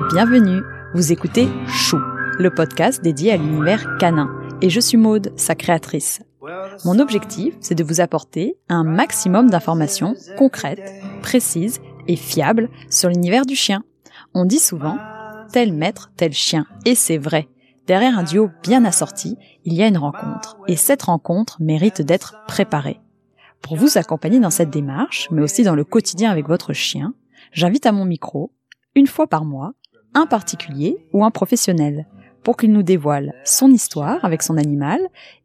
bienvenue. Vous écoutez Chou, le podcast dédié à l'univers canin. Et je suis Maude, sa créatrice. Mon objectif, c'est de vous apporter un maximum d'informations concrètes, précises et fiables sur l'univers du chien. On dit souvent tel maître, tel chien. Et c'est vrai. Derrière un duo bien assorti, il y a une rencontre. Et cette rencontre mérite d'être préparée. Pour vous accompagner dans cette démarche, mais aussi dans le quotidien avec votre chien, j'invite à mon micro, une fois par mois, un particulier ou un professionnel, pour qu'il nous dévoile son histoire avec son animal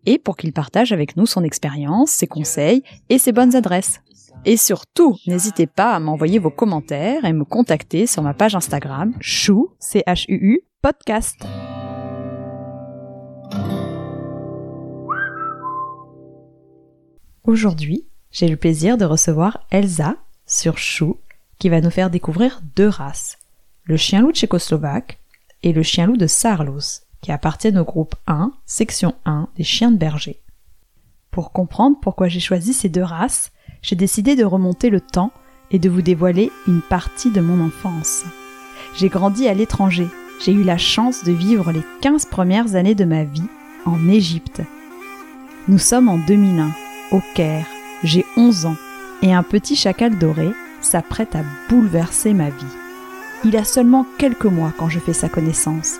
et pour qu'il partage avec nous son expérience, ses conseils et ses bonnes adresses. Et surtout, n'hésitez pas à m'envoyer vos commentaires et me contacter sur ma page Instagram chou c podcast. Aujourd'hui, j'ai le plaisir de recevoir Elsa sur Chou qui va nous faire découvrir deux races, le chien loup tchécoslovaque et le chien loup de Sarlos, qui appartiennent au groupe 1, section 1 des chiens de berger. Pour comprendre pourquoi j'ai choisi ces deux races, j'ai décidé de remonter le temps et de vous dévoiler une partie de mon enfance. J'ai grandi à l'étranger, j'ai eu la chance de vivre les 15 premières années de ma vie en Égypte. Nous sommes en 2001, au Caire, j'ai 11 ans, et un petit chacal doré s'apprête à bouleverser ma vie. Il a seulement quelques mois quand je fais sa connaissance.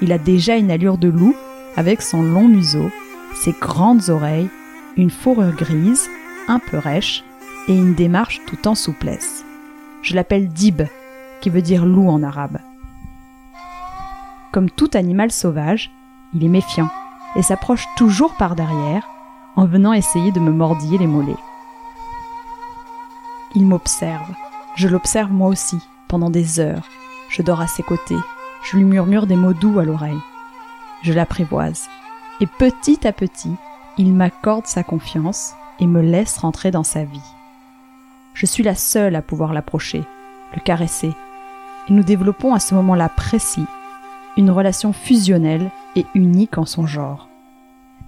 Il a déjà une allure de loup, avec son long museau, ses grandes oreilles, une fourrure grise, un peu rêche, et une démarche tout en souplesse. Je l'appelle Dib, qui veut dire loup en arabe. Comme tout animal sauvage, il est méfiant et s'approche toujours par derrière en venant essayer de me mordiller les mollets. Il m'observe. Je l'observe moi aussi, pendant des heures. Je dors à ses côtés. Je lui murmure des mots doux à l'oreille. Je l'apprivoise. Et petit à petit, il m'accorde sa confiance et me laisse rentrer dans sa vie. Je suis la seule à pouvoir l'approcher, le caresser. Et nous développons à ce moment-là précis une relation fusionnelle et unique en son genre.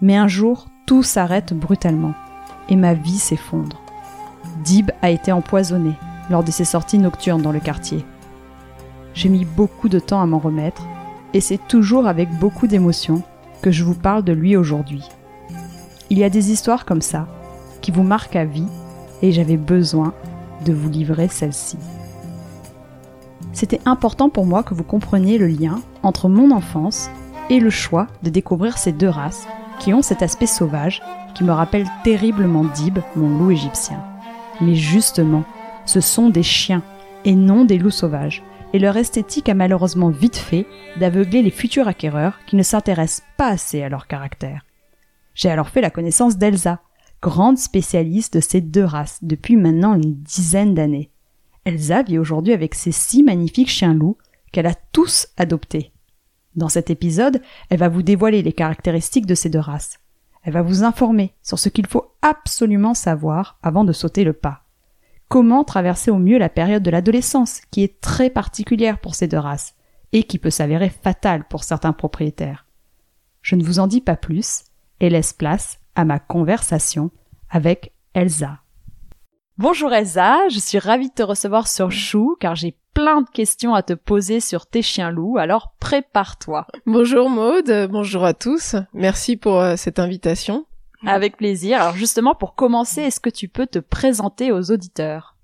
Mais un jour, tout s'arrête brutalement et ma vie s'effondre. Dib a été empoisonné lors de ses sorties nocturnes dans le quartier. J'ai mis beaucoup de temps à m'en remettre et c'est toujours avec beaucoup d'émotion que je vous parle de lui aujourd'hui. Il y a des histoires comme ça qui vous marquent à vie et j'avais besoin de vous livrer celle-ci. C'était important pour moi que vous compreniez le lien entre mon enfance et le choix de découvrir ces deux races qui ont cet aspect sauvage qui me rappelle terriblement Dib, mon loup égyptien. Mais justement, ce sont des chiens et non des loups sauvages, et leur esthétique a malheureusement vite fait d'aveugler les futurs acquéreurs qui ne s'intéressent pas assez à leur caractère. J'ai alors fait la connaissance d'Elsa, grande spécialiste de ces deux races depuis maintenant une dizaine d'années. Elsa vit aujourd'hui avec ses six magnifiques chiens loups qu'elle a tous adoptés. Dans cet épisode, elle va vous dévoiler les caractéristiques de ces deux races. Elle va vous informer sur ce qu'il faut absolument savoir avant de sauter le pas. Comment traverser au mieux la période de l'adolescence, qui est très particulière pour ces deux races, et qui peut s'avérer fatale pour certains propriétaires. Je ne vous en dis pas plus, et laisse place à ma conversation avec Elsa. Bonjour Elsa, je suis ravie de te recevoir sur Chou car j'ai plein de questions à te poser sur tes chiens loups, alors prépare-toi. Bonjour Maude, bonjour à tous, merci pour euh, cette invitation. Avec plaisir. Alors justement, pour commencer, est-ce que tu peux te présenter aux auditeurs?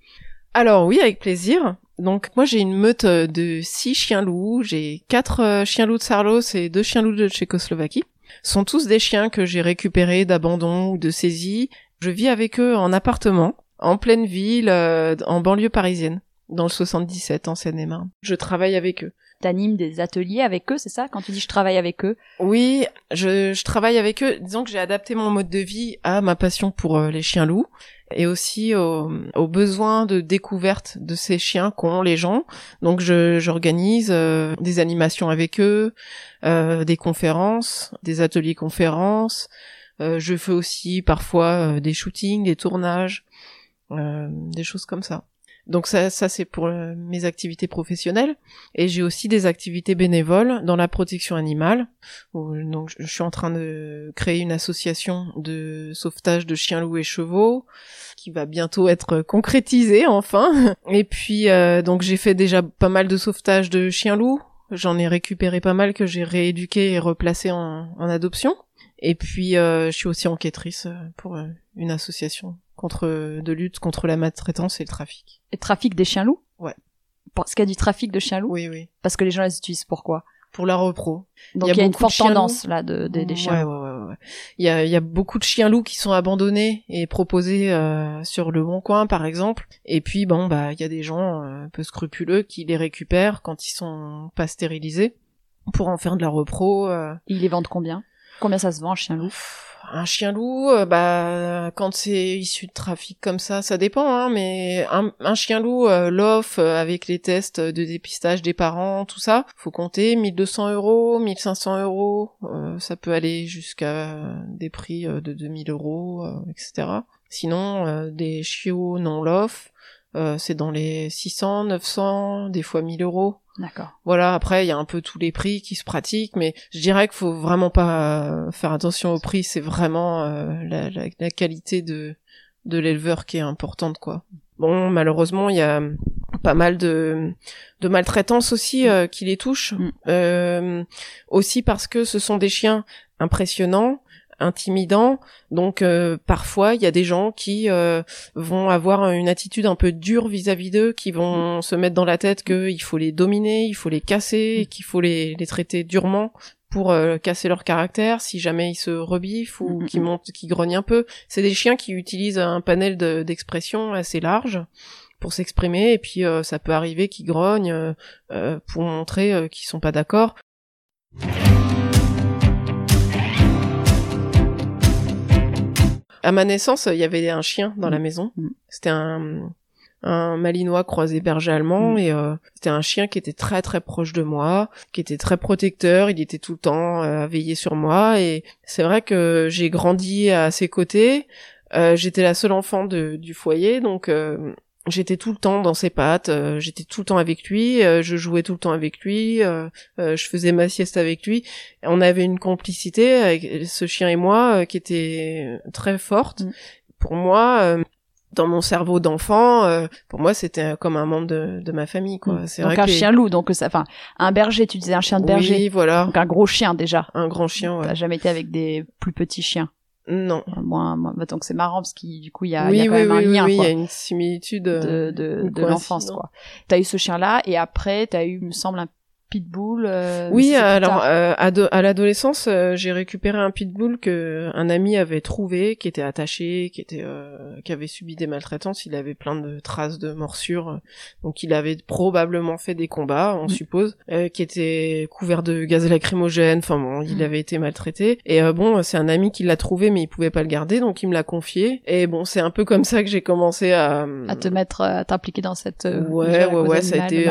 Alors oui, avec plaisir. Donc moi j'ai une meute euh, de six chiens loups, j'ai quatre euh, chiens loups de Sarlos et deux chiens loups de Tchécoslovaquie. Ce sont tous des chiens que j'ai récupérés d'abandon ou de saisie. Je vis avec eux en appartement en pleine ville, euh, en banlieue parisienne, dans le 77 en Seine-et-Marne. Je travaille avec eux. T'animes des ateliers avec eux, c'est ça Quand tu dis je travaille avec eux? Oui, je, je travaille avec eux. Disons que j'ai adapté mon mode de vie à ma passion pour euh, les chiens loups et aussi aux, aux, besoins de découverte de ces chiens qu'ont les gens. Donc j'organise euh, des animations avec eux, euh, des conférences, des ateliers conférences. je fais aussi parfois des shootings, des tournages. Euh, des choses comme ça. Donc ça, ça c'est pour euh, mes activités professionnelles. Et j'ai aussi des activités bénévoles dans la protection animale. donc je suis en train de créer une association de sauvetage de chiens, loups et chevaux qui va bientôt être concrétisée enfin. Et puis euh, donc j'ai fait déjà pas mal de sauvetage de chiens loups. J'en ai récupéré pas mal que j'ai rééduqué et replacé en, en adoption. Et puis euh, je suis aussi enquêtrice pour une association contre de lutte contre la maltraitance et le trafic. Et trafic des chiens loups? Ouais. Parce qu'il y a du trafic de chiens loups? Oui, oui. Parce que les gens les utilisent pourquoi Pour la repro. Donc il y a, une forte tendance là de, des chiens. Ouais, ouais, ouais, ouais. Il y a, il y a beaucoup de chiens loups qui sont abandonnés et proposés euh, sur le bon coin, par exemple. Et puis bon, bah il y a des gens euh, un peu scrupuleux qui les récupèrent quand ils sont pas stérilisés pour en faire de la repro. Euh. Ils les vendent combien? Combien ça se vend un chien loup? Un chien loup, euh, bah quand c'est issu de trafic comme ça, ça dépend, hein, mais un, chien loup, euh, euh, avec les tests de dépistage des parents, tout ça, faut compter 1200 euros, 1500 euros, ça peut aller jusqu'à des prix de 2000 euros, etc. Sinon, des chiots non lof, c'est dans les 600, 900, des fois 1000 euros. D'accord. Voilà, après il y a un peu tous les prix qui se pratiquent, mais je dirais qu'il faut vraiment pas euh, faire attention au prix, c'est vraiment euh, la, la, la, qualité de de l'éleveur qui est importante quoi. Bon, malheureusement, il y a pas mal de, de maltraitance aussi euh, qui les touche, mm. aussi parce que ce sont des chiens impressionnants, intimidant. Donc euh, parfois il y a des gens qui euh, vont avoir une attitude un peu dure vis-à-vis d'eux, qui vont se mettre dans la tête qu'il faut les dominer, il faut les casser, qu'il faut les, traiter durement pour euh, casser leur caractère si jamais ils se rebiffent ou mm, qu'ils montent, qu'ils grognent un peu. C'est des chiens qui utilisent un panel d'expression assez large pour s'exprimer et puis ça peut arriver qu'ils grognent pour montrer qu'ils sont pas d'accord. À ma naissance, il y avait un chien dans la mm. maison. Mm. C'était un, un malinois croisé berger allemand mm. et euh, c'était un chien qui était très très proche de moi, qui était très protecteur, il était tout le temps euh, à veiller sur moi et c'est vrai que j'ai grandi à ses côtés. Euh, j'étais la seule enfant de, du foyer donc j'étais tout le temps dans ses pattes, euh, j'étais tout le temps avec lui, euh, je jouais tout le temps avec lui, euh, je faisais ma sieste avec lui. On avait une complicité avec ce chien et moi qui était très forte. Mm. Pour moi, dans mon cerveau d'enfant, pour moi c'était comme un membre de, de ma famille quoi. Mm. C'est donc un chien loup, donc ça, enfin un berger, tu disais un chien de berger. Oui, voilà. Donc un gros chien déjà. Un grand chien. Ouais. T'as jamais été avec des plus petits chiens. Non. Moi, bah, donc c'est marrant parce qu'il du coup il y a, y a quand même un lien. Oui, il y a une similitude de de, de l'enfance quoi. T'as eu ce chien là et après t'as eu, me semble, un pitbull euh, Oui, alors euh, à, l'adolescence, euh, j'ai récupéré un pitbull que un ami avait trouvé, qui était attaché, qui était, euh, qui avait subi des maltraitances. Il avait plein de traces de morsures, donc il avait probablement fait des combats, on mm. suppose, qui était couvert de gaz lacrymogène. Enfin bon, il mm. avait été maltraité. Et bon, c'est un ami qui l'a trouvé, mais il pouvait pas le garder, donc il me l'a confié. Et bon, c'est un peu comme ça que j'ai commencé à à te mettre, à t'impliquer dans cette ouais, ouais, ouais, ça a été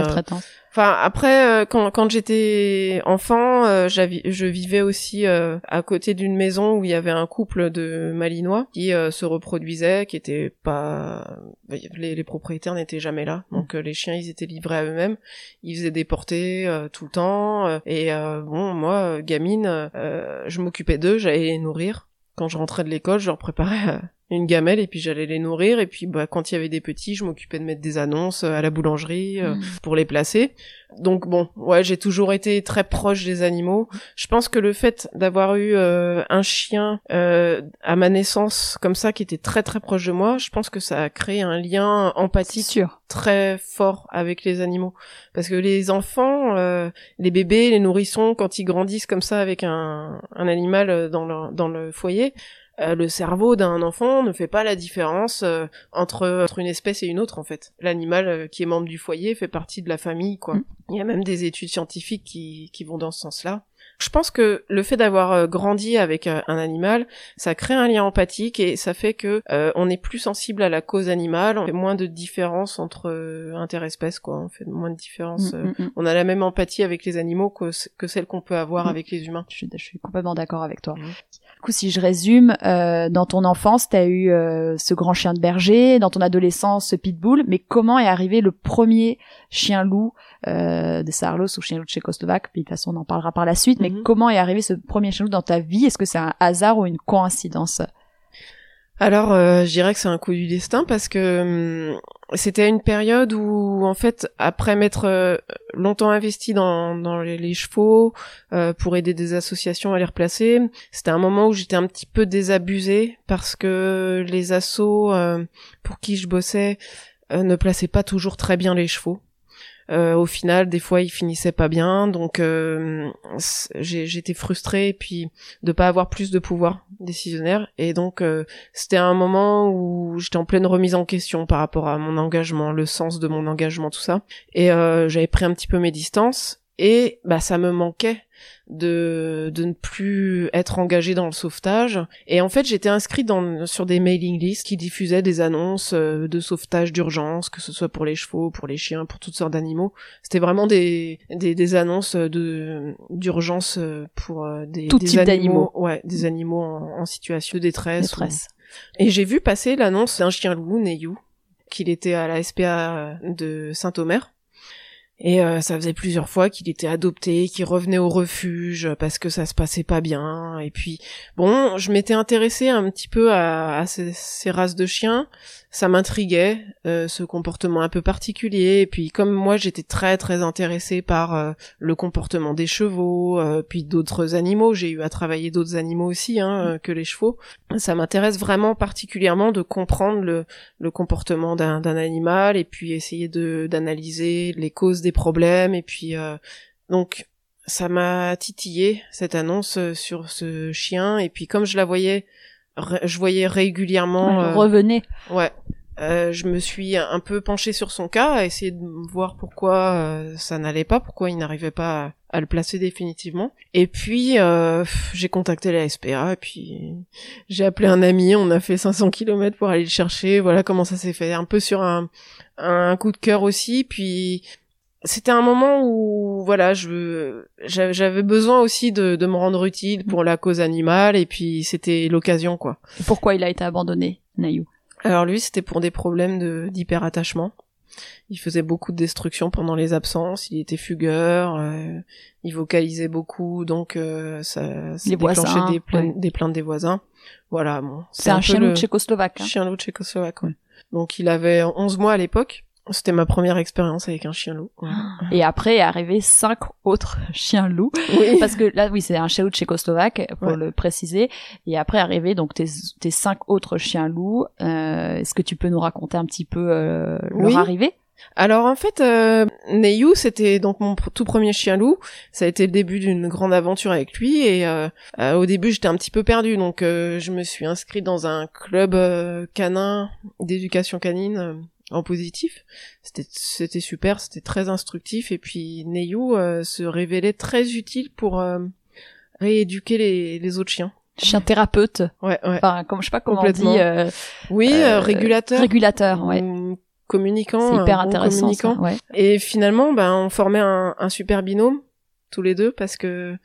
Enfin après euh, quand quand j'étais enfant, euh, je vivais aussi euh, à côté d'une maison où il y avait un couple de malinois qui se reproduisait, qui était pas les, les propriétaires n'étaient jamais là. Donc les chiens ils étaient livrés à eux-mêmes, ils faisaient des portées tout le temps et bon moi gamine, je m'occupais d'eux, j'allais les nourrir. Quand je rentrais de l'école, je leur préparais une gamelle et puis j'allais les nourrir et puis bah quand il y avait des petits je m'occupais de mettre des annonces euh, à la boulangerie euh, mm. pour les placer. Donc bon ouais j'ai toujours été très proche des animaux. Je pense que le fait d'avoir eu euh, un chien à ma naissance comme ça qui était très très proche de moi je pense que ça a créé un lien empathique très fort avec les animaux. Parce que les enfants les bébés les nourrissons quand ils grandissent comme ça avec un, un animal dans le, dans le foyer euh, le cerveau d'un enfant ne fait pas la différence euh, entre, entre une espèce et une autre en fait. L'animal euh, qui est membre du foyer fait partie de la famille quoi. Mm. Il y a même des études scientifiques qui, qui vont dans ce sens-là. Je pense que le fait d'avoir grandi avec un animal, ça crée un lien empathique et ça fait que on est plus sensible à la cause animale, on fait moins de différence entre interespèces quoi, on fait moins de différence. Mm, mm, on a la même empathie avec les animaux que, que celle qu'on peut avoir avec les humains. Je, je suis complètement d'accord avec toi coup, si je résume, euh, dans ton enfance, tu as eu euh, ce grand chien de berger, dans ton adolescence, ce pitbull, mais comment est arrivé le premier chien loup euh, de Sarlos ou chien loup tchécoslovaque? Puis de toute façon, on en parlera par la suite, mais Mhm. comment est arrivé ce premier chien loup dans ta vie? Est-ce que c'est un hasard ou une coïncidence? Alors, euh, je dirais que c'est un coup du destin parce que hum, c'était une période où, en fait, après m'être euh, longtemps investi dans, les chevaux euh, pour aider des associations à les replacer, c'était un moment où j'étais un petit peu désabusée parce que les assos euh, pour qui je bossais euh, ne plaçaient pas toujours très bien les chevaux. Euh, au final, des fois, ils finissaient pas bien, donc euh, j'étais frustrée, et puis de pas avoir plus de pouvoir décisionnaire, et donc euh, c'était un moment où j'étais en pleine remise en question par rapport à mon engagement, le sens de mon engagement, tout ça. Et j'avais pris un petit peu mes distances. Et bah ça me manquait de de ne plus être engagée dans le sauvetage. Et en fait, j'étais inscrite dans sur des mailing lists qui diffusaient des annonces euh, de sauvetage d'urgence, que ce soit pour les chevaux, pour les chiens, pour toutes sortes d'animaux. C'était vraiment des, des des annonces de d'urgence euh, pour euh, des Tout des type d'animaux. Ouais, des animaux en, en situation de détresse. ou- Détresse. et j'ai vu passer l'annonce d'un chien loup, Neyou, qu'il était à la SPA de Saint-Omer. Et euh, ça faisait plusieurs fois qu'il était adopté, qu'il revenait au refuge parce que ça se passait pas bien. Et puis, bon, je m'étais intéressée un petit peu à, ces races de chiens. Ça m'intriguait, euh, ce comportement un peu particulier. Et puis, comme moi, j'étais très très intéressée par euh, le comportement des chevaux, euh, puis d'autres animaux. J'ai eu à travailler d'autres animaux aussi hein, que les chevaux. Ça m'intéresse vraiment particulièrement de comprendre le, le comportement d'un animal et puis essayer de d'analyser les causes des problèmes et puis donc ça m'a titillé cette annonce sur ce chien et puis comme je la voyais je voyais régulièrement Ouais, euh, Revenez. ouais euh, je me suis un peu penchée sur son cas, à essayer de voir pourquoi euh, ça n'allait pas, pourquoi il n'arrivait pas à, à le placer définitivement. Et puis euh, j'ai contacté la SPA, et puis j'ai appelé un ami, on a fait 500 km pour aller le chercher. Voilà comment ça s'est fait, un peu sur un, un coup de cœur aussi. Puis c'était un moment où voilà, je j'a- j'avais besoin aussi de, de me rendre utile pour la cause animale, et puis c'était l'occasion quoi. Et Pourquoi il a été abandonné, Nayou? Alors lui, c'était pour des problèmes de d'hyperattachement. Il faisait beaucoup de destruction pendant les absences, il était fugueur, euh, il vocalisait beaucoup, donc euh, ça, ça déclenchait voisins, des, plaintes, ouais. des plaintes des voisins. Voilà, bon. C'est un chien le- loup tchécoslovaque. hein. Chien loup tchécoslovaque, ouais. Donc il avait 11 mois à l'époque. C'était ma première expérience avec un chien loup. ouais. Et après est arrivé cinq autres chiens loups. Oui. Parce que là, oui, c'est un chien loup tchécoslovaque, pour Ouais. le préciser. Et après arrivé donc tes, tes cinq autres chiens loups. Euh, Est-ce que tu peux nous raconter un petit peu euh, leur Oui. arrivée? Alors en fait, euh, Neyou, c'était donc mon tout premier chien loup. Ça a été le début d'une grande aventure avec lui. Et euh, euh, au début, j'étais un petit peu perdue, donc euh, je me suis inscrite dans un club euh, canin d'éducation canine euh, en positif. C'était c'était super, c'était très instructif. Et puis Neyou euh, se révélait très utile pour euh, rééduquer les, les autres chiens. Chien thérapeute. Ouais, ouais. Enfin, comme je sais pas comment on dit. Euh, Oui, euh, euh, régulateur. Régulateur, ouais. ou communicant. Hyper bon intéressant. communicant. Ça, ouais. Et finalement, ben, on formait un, un super binôme, tous les deux, parce que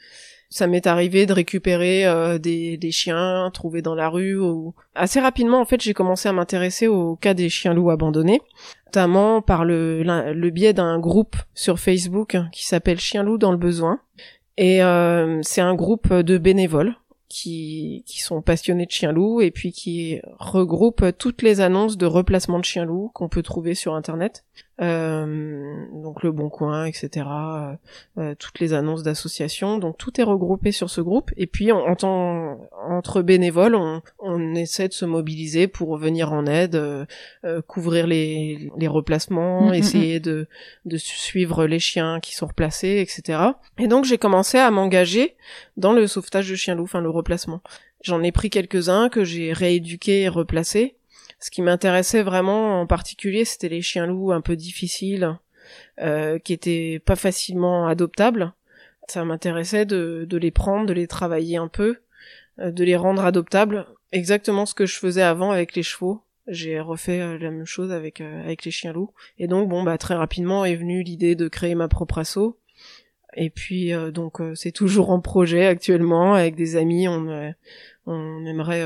ça m'est arrivé de récupérer euh, des, chiens trouvés dans la rue. Ou... Assez rapidement, en fait, j'ai commencé à m'intéresser au cas des chiens loups abandonnés, notamment par le, biais d'un groupe sur Facebook qui s'appelle Chien loup dans le besoin. Et euh, c'est un groupe de bénévoles qui, qui sont passionnés de chiens loups et puis qui regroupent toutes les annonces de replacement de chiens loups qu'on peut trouver sur Internet. Euh, donc le Bon Coin, etc. euh, euh, toutes les annonces d'associations. Donc tout est regroupé sur ce groupe. Et puis en, en tant, entre bénévoles, on, on essaie de se mobiliser pour venir en aide, euh, euh, couvrir les, les replacements, Mm, mm, essayer de, de suivre les chiens qui sont replacés, etc. Et donc j'ai commencé à m'engager dans le sauvetage de chiens loups, enfin le replacement. J'en ai pris quelques-uns que j'ai rééduqués et replacés. Ce qui m'intéressait vraiment en particulier, c'était les chiens loups un peu difficiles, euh, qui étaient pas facilement adoptables. Ça m'intéressait de, les prendre, de les travailler un peu, euh, de les rendre adoptables. Exactement ce que je faisais avant avec les chevaux. J'ai refait euh, la même chose avec avec les chiens loups. Et donc bon bah très rapidement est venue l'idée de créer ma propre asso. Et puis donc c'est toujours en projet actuellement avec des amis. On On aimerait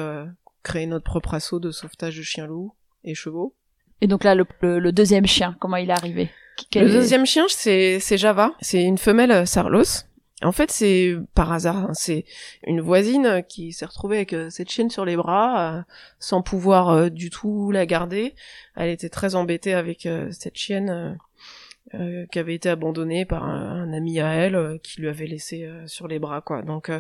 créer notre propre assaut de sauvetage de chiens-loups et chevaux. Et donc là, le, le, deuxième chien, comment il est arrivé? Le deuxième chien, c'est Java. C'est une femelle Sarlos. En fait, c'est par hasard, hein, c'est une voisine qui s'est retrouvée avec euh, cette chienne sur les bras, euh, sans pouvoir euh, du tout la garder. Elle était très embêtée avec cette chienne qui avait été abandonnée par un, ami à elle qui lui avait laissé sur les bras, quoi. Donc,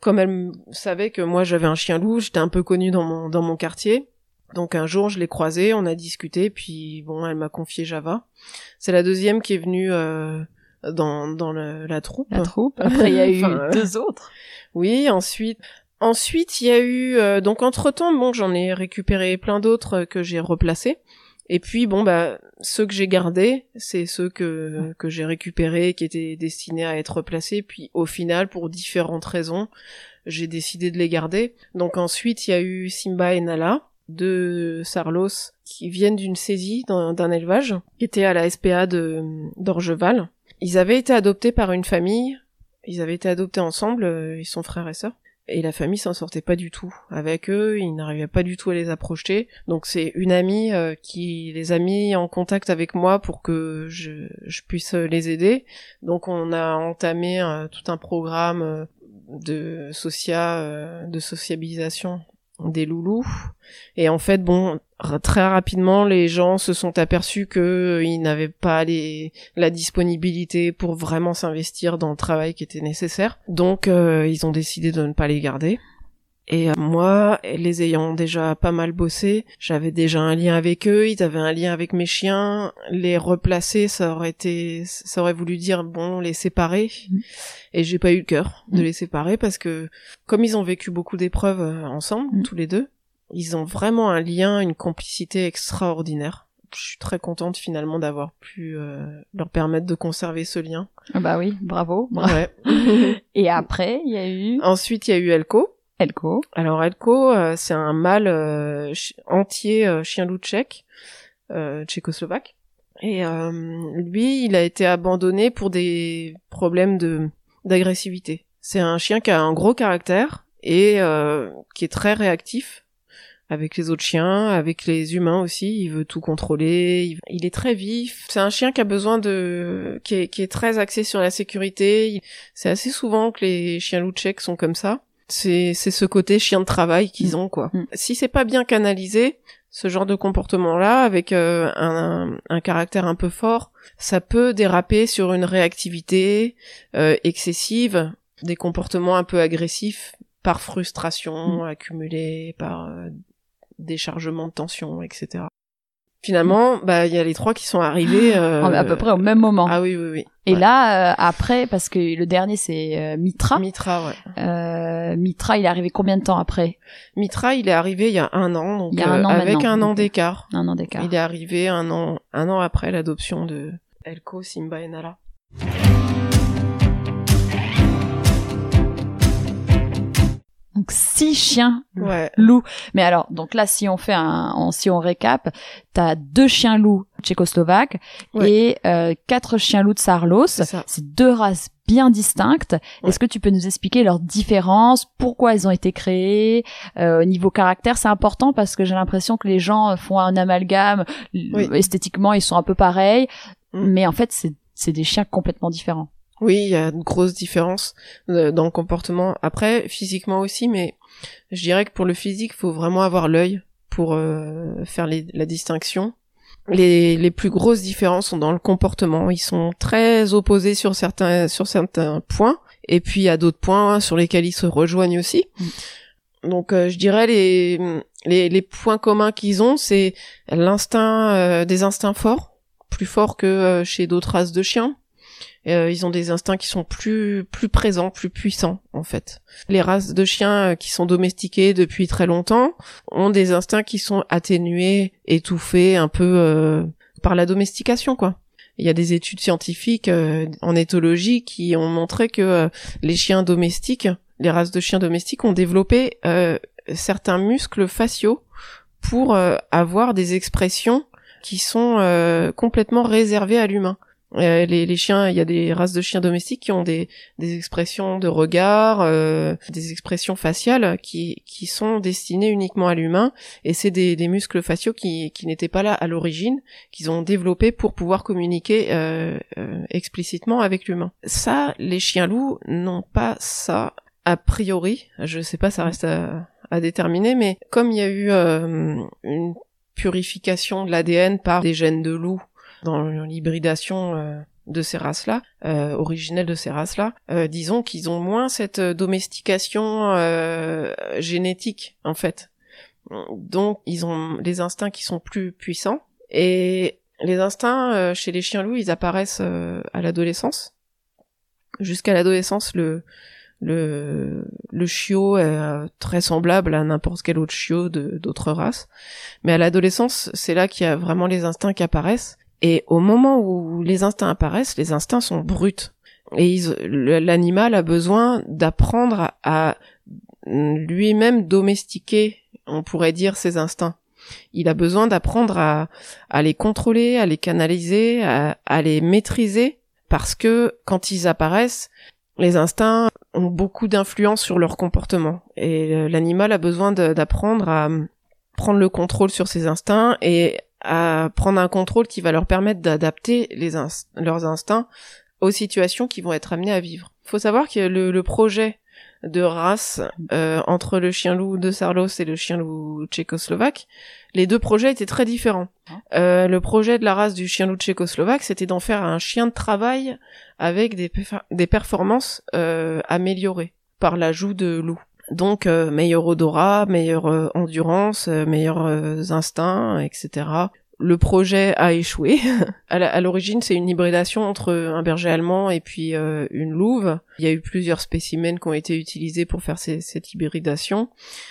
comme elle savait que moi j'avais un chien loup, j'étais un peu connue dans mon dans mon quartier. Donc un jour, je l'ai croisée, on a discuté, puis bon, elle m'a confié Java. C'est la deuxième qui est venue dans, dans la troupe. La troupe. Après, il y a eu deux autres. Oui, ensuite. Ensuite, il y a eu euh, donc entre temps, bon, j'en ai récupéré plein d'autres que j'ai replacés. Et puis bon bah ceux que j'ai gardés, c'est ceux que que j'ai récupérés qui étaient destinés à être replacés. Puis au final, pour différentes raisons, j'ai décidé de les garder. Donc ensuite, il y a eu Simba et Nala, deux Sarlos qui viennent d'une saisie d'un élevage, qui était à la SPA de d'Orgeval. Ils avaient été adoptés par une famille. Ils avaient été adoptés ensemble, euh, ils sont frères et sœurs. Et la famille s'en sortait pas du tout avec eux, ils n'arrivaient pas du tout à les approcher. Donc c'est une amie euh, qui les a mis en contact avec moi pour que je, puisse les aider. Donc on a entamé euh, tout un programme de socia, de sociabilisation des loulous. Et en fait, bon, très rapidement, les gens se sont aperçus que euh, ils n'avaient pas les, la disponibilité pour vraiment s'investir dans le travail qui était nécessaire. Donc, euh, ils ont décidé de ne pas les garder. Et euh, moi, les ayant déjà pas mal bossé, j'avais déjà un lien avec eux, ils avaient un lien avec mes chiens. Les replacer, ça aurait été, ça aurait voulu dire bon, les séparer. Mmh. Et j'ai pas eu le cœur de mmh. les séparer parce que comme ils ont vécu beaucoup d'épreuves ensemble, mmh. tous les deux, ils ont vraiment un lien, une complicité extraordinaire. Je suis très contente finalement d'avoir pu euh, leur permettre de conserver ce lien. Ah bah oui, bravo. Ouais. Et après, il y a eu? Ensuite, il y a eu Elko Elko. Alors Elko, euh, c'est un mâle euh, entier euh, chien loup tchèque, tchécoslovaque. Et lui, il a été abandonné pour des problèmes de d'agressivité. C'est un chien qui a un gros caractère et qui est très réactif avec les autres chiens, avec les humains aussi. Il veut tout contrôler. Il, est très vif. C'est un chien qui a besoin de, qui est, qui est très axé sur la sécurité. C'est assez souvent que les chiens tchèques sont comme ça c'est c'est ce côté chien de travail qu'ils mm. ont quoi. Mm. Si c'est pas bien canalisé, ce genre de comportement-là avec euh, un, un, caractère un peu fort, ça peut déraper sur une réactivité euh, excessive, des comportements un peu agressifs par frustration mm. accumulée, par euh, déchargement de tension, etc. Finalement, bah il y a les trois qui sont arrivés euh... à peu près au même moment. Ah oui oui oui. Et là euh, après parce que le dernier c'est euh, Mitra. Mitra ouais. Mitra il est arrivé combien de temps après? Mitra il est arrivé il y a un an donc il y a un an avec un an d'écart. Un an d'écart. Il est arrivé un an un an après l'adoption de Elko, Simba et Nala. Donc six chiens ouais. loups. Mais alors, donc là, si on fait un, si on récap, t'as deux chiens loups tchécoslovaques et euh, quatre chiens loups de Sarlos. C'est deux races bien distinctes. Est-ce que tu peux nous expliquer leurs différences, pourquoi elles ont été créées euh, au niveau caractère? C'est important parce que j'ai l'impression que les gens font un amalgame. Esthétiquement, ils sont un peu pareils, mm. mais en fait, c'est des chiens complètement différents. Oui, il y a une grosse différence euh, dans le comportement. Après, physiquement aussi, mais je dirais que pour le physique, il faut vraiment avoir l'œil pour euh, faire la distinction. Les, les plus grosses différences sont dans le comportement. Ils sont très opposés sur certains sur certains points, et puis il y a d'autres points sur lesquels ils se rejoignent aussi. Mm. Donc, euh, je dirais les, les, les points communs qu'ils ont, c'est l'instinct des instincts forts, plus forts que chez d'autres races de chiens euh, ils ont des instincts qui sont plus plus présents, plus puissants en fait. Les races de chiens euh, qui sont domestiquées depuis très longtemps ont des instincts qui sont atténués, étouffés un peu euh, par la domestication quoi. Il y a des études scientifiques en éthologie qui ont montré que les chiens domestiques, les races de chiens domestiques ont développé certains muscles faciaux pour avoir des expressions qui sont complètement réservées à l'humain Euh, les, les, chiens, il y a des races de chiens domestiques qui ont des, des expressions de regard, euh, des expressions faciales qui, qui sont destinées uniquement à l'humain, et c'est des, des, muscles faciaux qui, qui n'étaient pas là à l'origine, qu'ils ont développés pour pouvoir communiquer euh, euh, explicitement avec l'humain. Ça, les chiens loups n'ont pas ça a priori. Je sais pas, ça reste à, à déterminer, mais comme il y a eu euh, une purification de l'ADN par des gènes de loup dans l'hybridation euh, de ces races-là, euh, originelles de ces races-là, euh, disons qu'ils ont moins cette domestication euh, génétique en fait. Donc ils ont les instincts qui sont plus puissants et les instincts euh, chez les chiens loups ils apparaissent à l'adolescence. Jusqu'à l'adolescence le le, le chiot est très semblable à n'importe quel autre chiot d'autres races. Mais à l'adolescence, c'est là qu'il y a vraiment les instincts qui apparaissent. Et au moment où les instincts apparaissent, les instincts sont bruts. Et l'animal a besoin d'apprendre à, lui-même domestiquer, on pourrait dire, ses instincts. Il a besoin d'apprendre à, les contrôler, à les canaliser, à, à les maîtriser, parce que quand ils apparaissent, les instincts ont beaucoup d'influence sur leur comportement. Et l'animal a besoin d'apprendre à prendre le contrôle sur ses instincts et à prendre un contrôle qui va leur permettre d'adapter les leurs instincts aux situations qui vont être amenées à vivre. Il faut savoir que le, projet de race euh, entre le chien loup de Sarlos et le chien loup tchécoslovaque, les deux projets étaient très différents. Ah. Euh, le projet de la race du chien loup tchécoslovaque, c'était d'en faire un chien de travail avec des, des performances euh, améliorées par l'ajout de loup. Donc euh, meilleur odorat, meilleure euh, endurance, euh, meilleurs instincts, etc le projet a échoué. à l'origine, c'est une hybridation entre un berger allemand et puis euh, une louve. Il y a eu plusieurs spécimens qui ont été utilisés pour faire cette hybridation.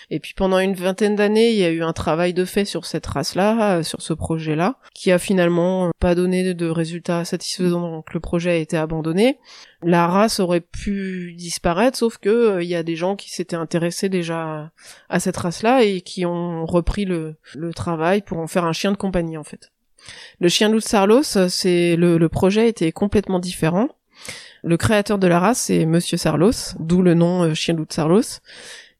Et puis pendant une vingtaine d'années, il y a eu un travail de fait sur cette race-là, euh, sur ce projet-là, qui a finalement pas donné de résultats satisfaisants, donc le projet a été abandonné. La race aurait pu disparaître, sauf que euh, il y a des gens qui s'étaient intéressés déjà à cette race-là et qui ont repris le, travail pour en faire un chien de compagnie en fait. Le chien loup de Sarlos, c'est le, le projet était complètement différent. Le créateur de la race, c'est Monsieur Sarlos, d'où le nom euh, chien loup de Sarlos.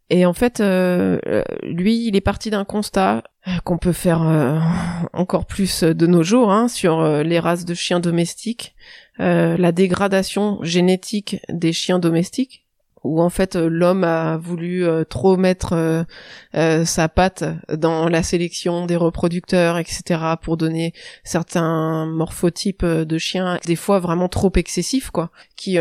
Et en fait, euh, lui, il est parti d'un constat qu'on peut faire encore plus de nos jours hein, sur les races de chiens domestiques, la dégradation génétique des chiens domestiques où en fait euh, l'homme a voulu euh, trop mettre euh, sa patte dans la sélection des reproducteurs, etc., pour donner certains morphotypes de chiens, des fois vraiment trop excessifs, quoi, qui,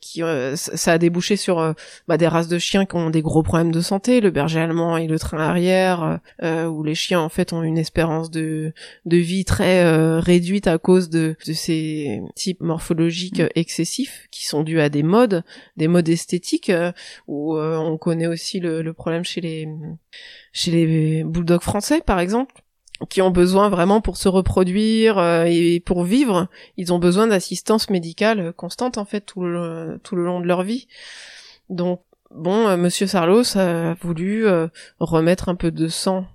qui ça a débouché sur bah, des races de chiens qui ont des gros problèmes de santé, le berger allemand et le train arrière, où les chiens en fait ont une espérance de, de vie très réduite à cause de, de ces types morphologiques excessifs qui sont dus à des modes, des modes esthétiques euh, où euh, on connaît aussi le, problème chez les chez les bulldogs français par exemple qui ont besoin vraiment pour se reproduire euh, et pour vivre, ils ont besoin d'assistance médicale constante en fait tout le, long de leur vie. Donc bon, Monsieur Sarlos a voulu remettre un peu de sang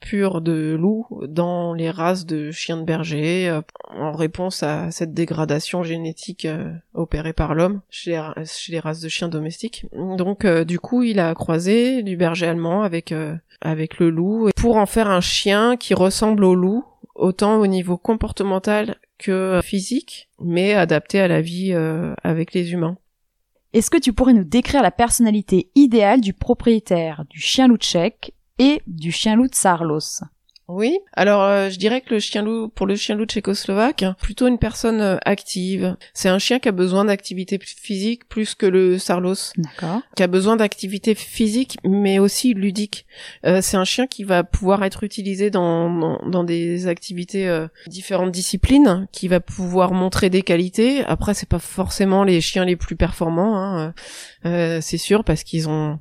pur de loup dans les races de chiens de berger euh, en réponse à cette dégradation génétique euh, opérée par l'homme chez, les races de chiens domestiques. Donc euh, du coup, il a croisé du berger allemand avec avec le loup pour en faire un chien qui ressemble au loup autant au niveau comportemental que physique, mais adapté à la vie avec les humains. Est-ce que tu pourrais nous décrire la personnalité idéale du propriétaire du chien loup tchèque et du chien-loup de Sarlos. Oui. Alors, euh, je dirais que le chien loup, pour le chien loup tchécoslovaque, plutôt une personne euh, active. C'est un chien qui a besoin d'activité physique plus que le sarlos. D'accord. Qui a besoin d'activité physique, mais aussi ludique. Euh, c'est un chien qui va pouvoir être utilisé dans, dans, des activités différentes disciplines, qui va pouvoir montrer des qualités. Après, c'est pas forcément les chiens les plus performants, hein, c'est sûr, parce qu'ils ont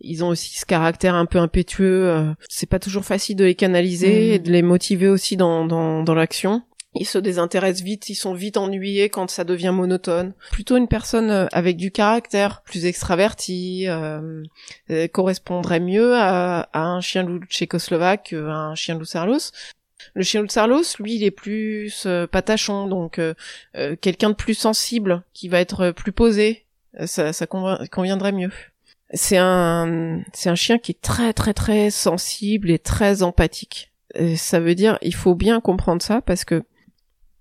ils ont aussi ce caractère un peu impétueux. Euh, c'est pas toujours facile de les canaliser mm. et de les motiver aussi dans, dans, dans l'action. Ils se désintéressent vite, ils sont vite ennuyés quand ça devient monotone. Plutôt une personne euh, avec du caractère, plus extraverti, euh, euh, correspondrait mieux à, à, un chien loup tchécoslovaque qu'à un chien loup sarlos. Le chien loup de Sarlos, lui, il est plus patachon, donc quelqu'un de plus sensible, qui va être plus posé. Ça, ça conviendrait mieux. C'est un, c'est un chien qui est très très très sensible et très empathique. ça veut dire, il faut bien comprendre ça parce que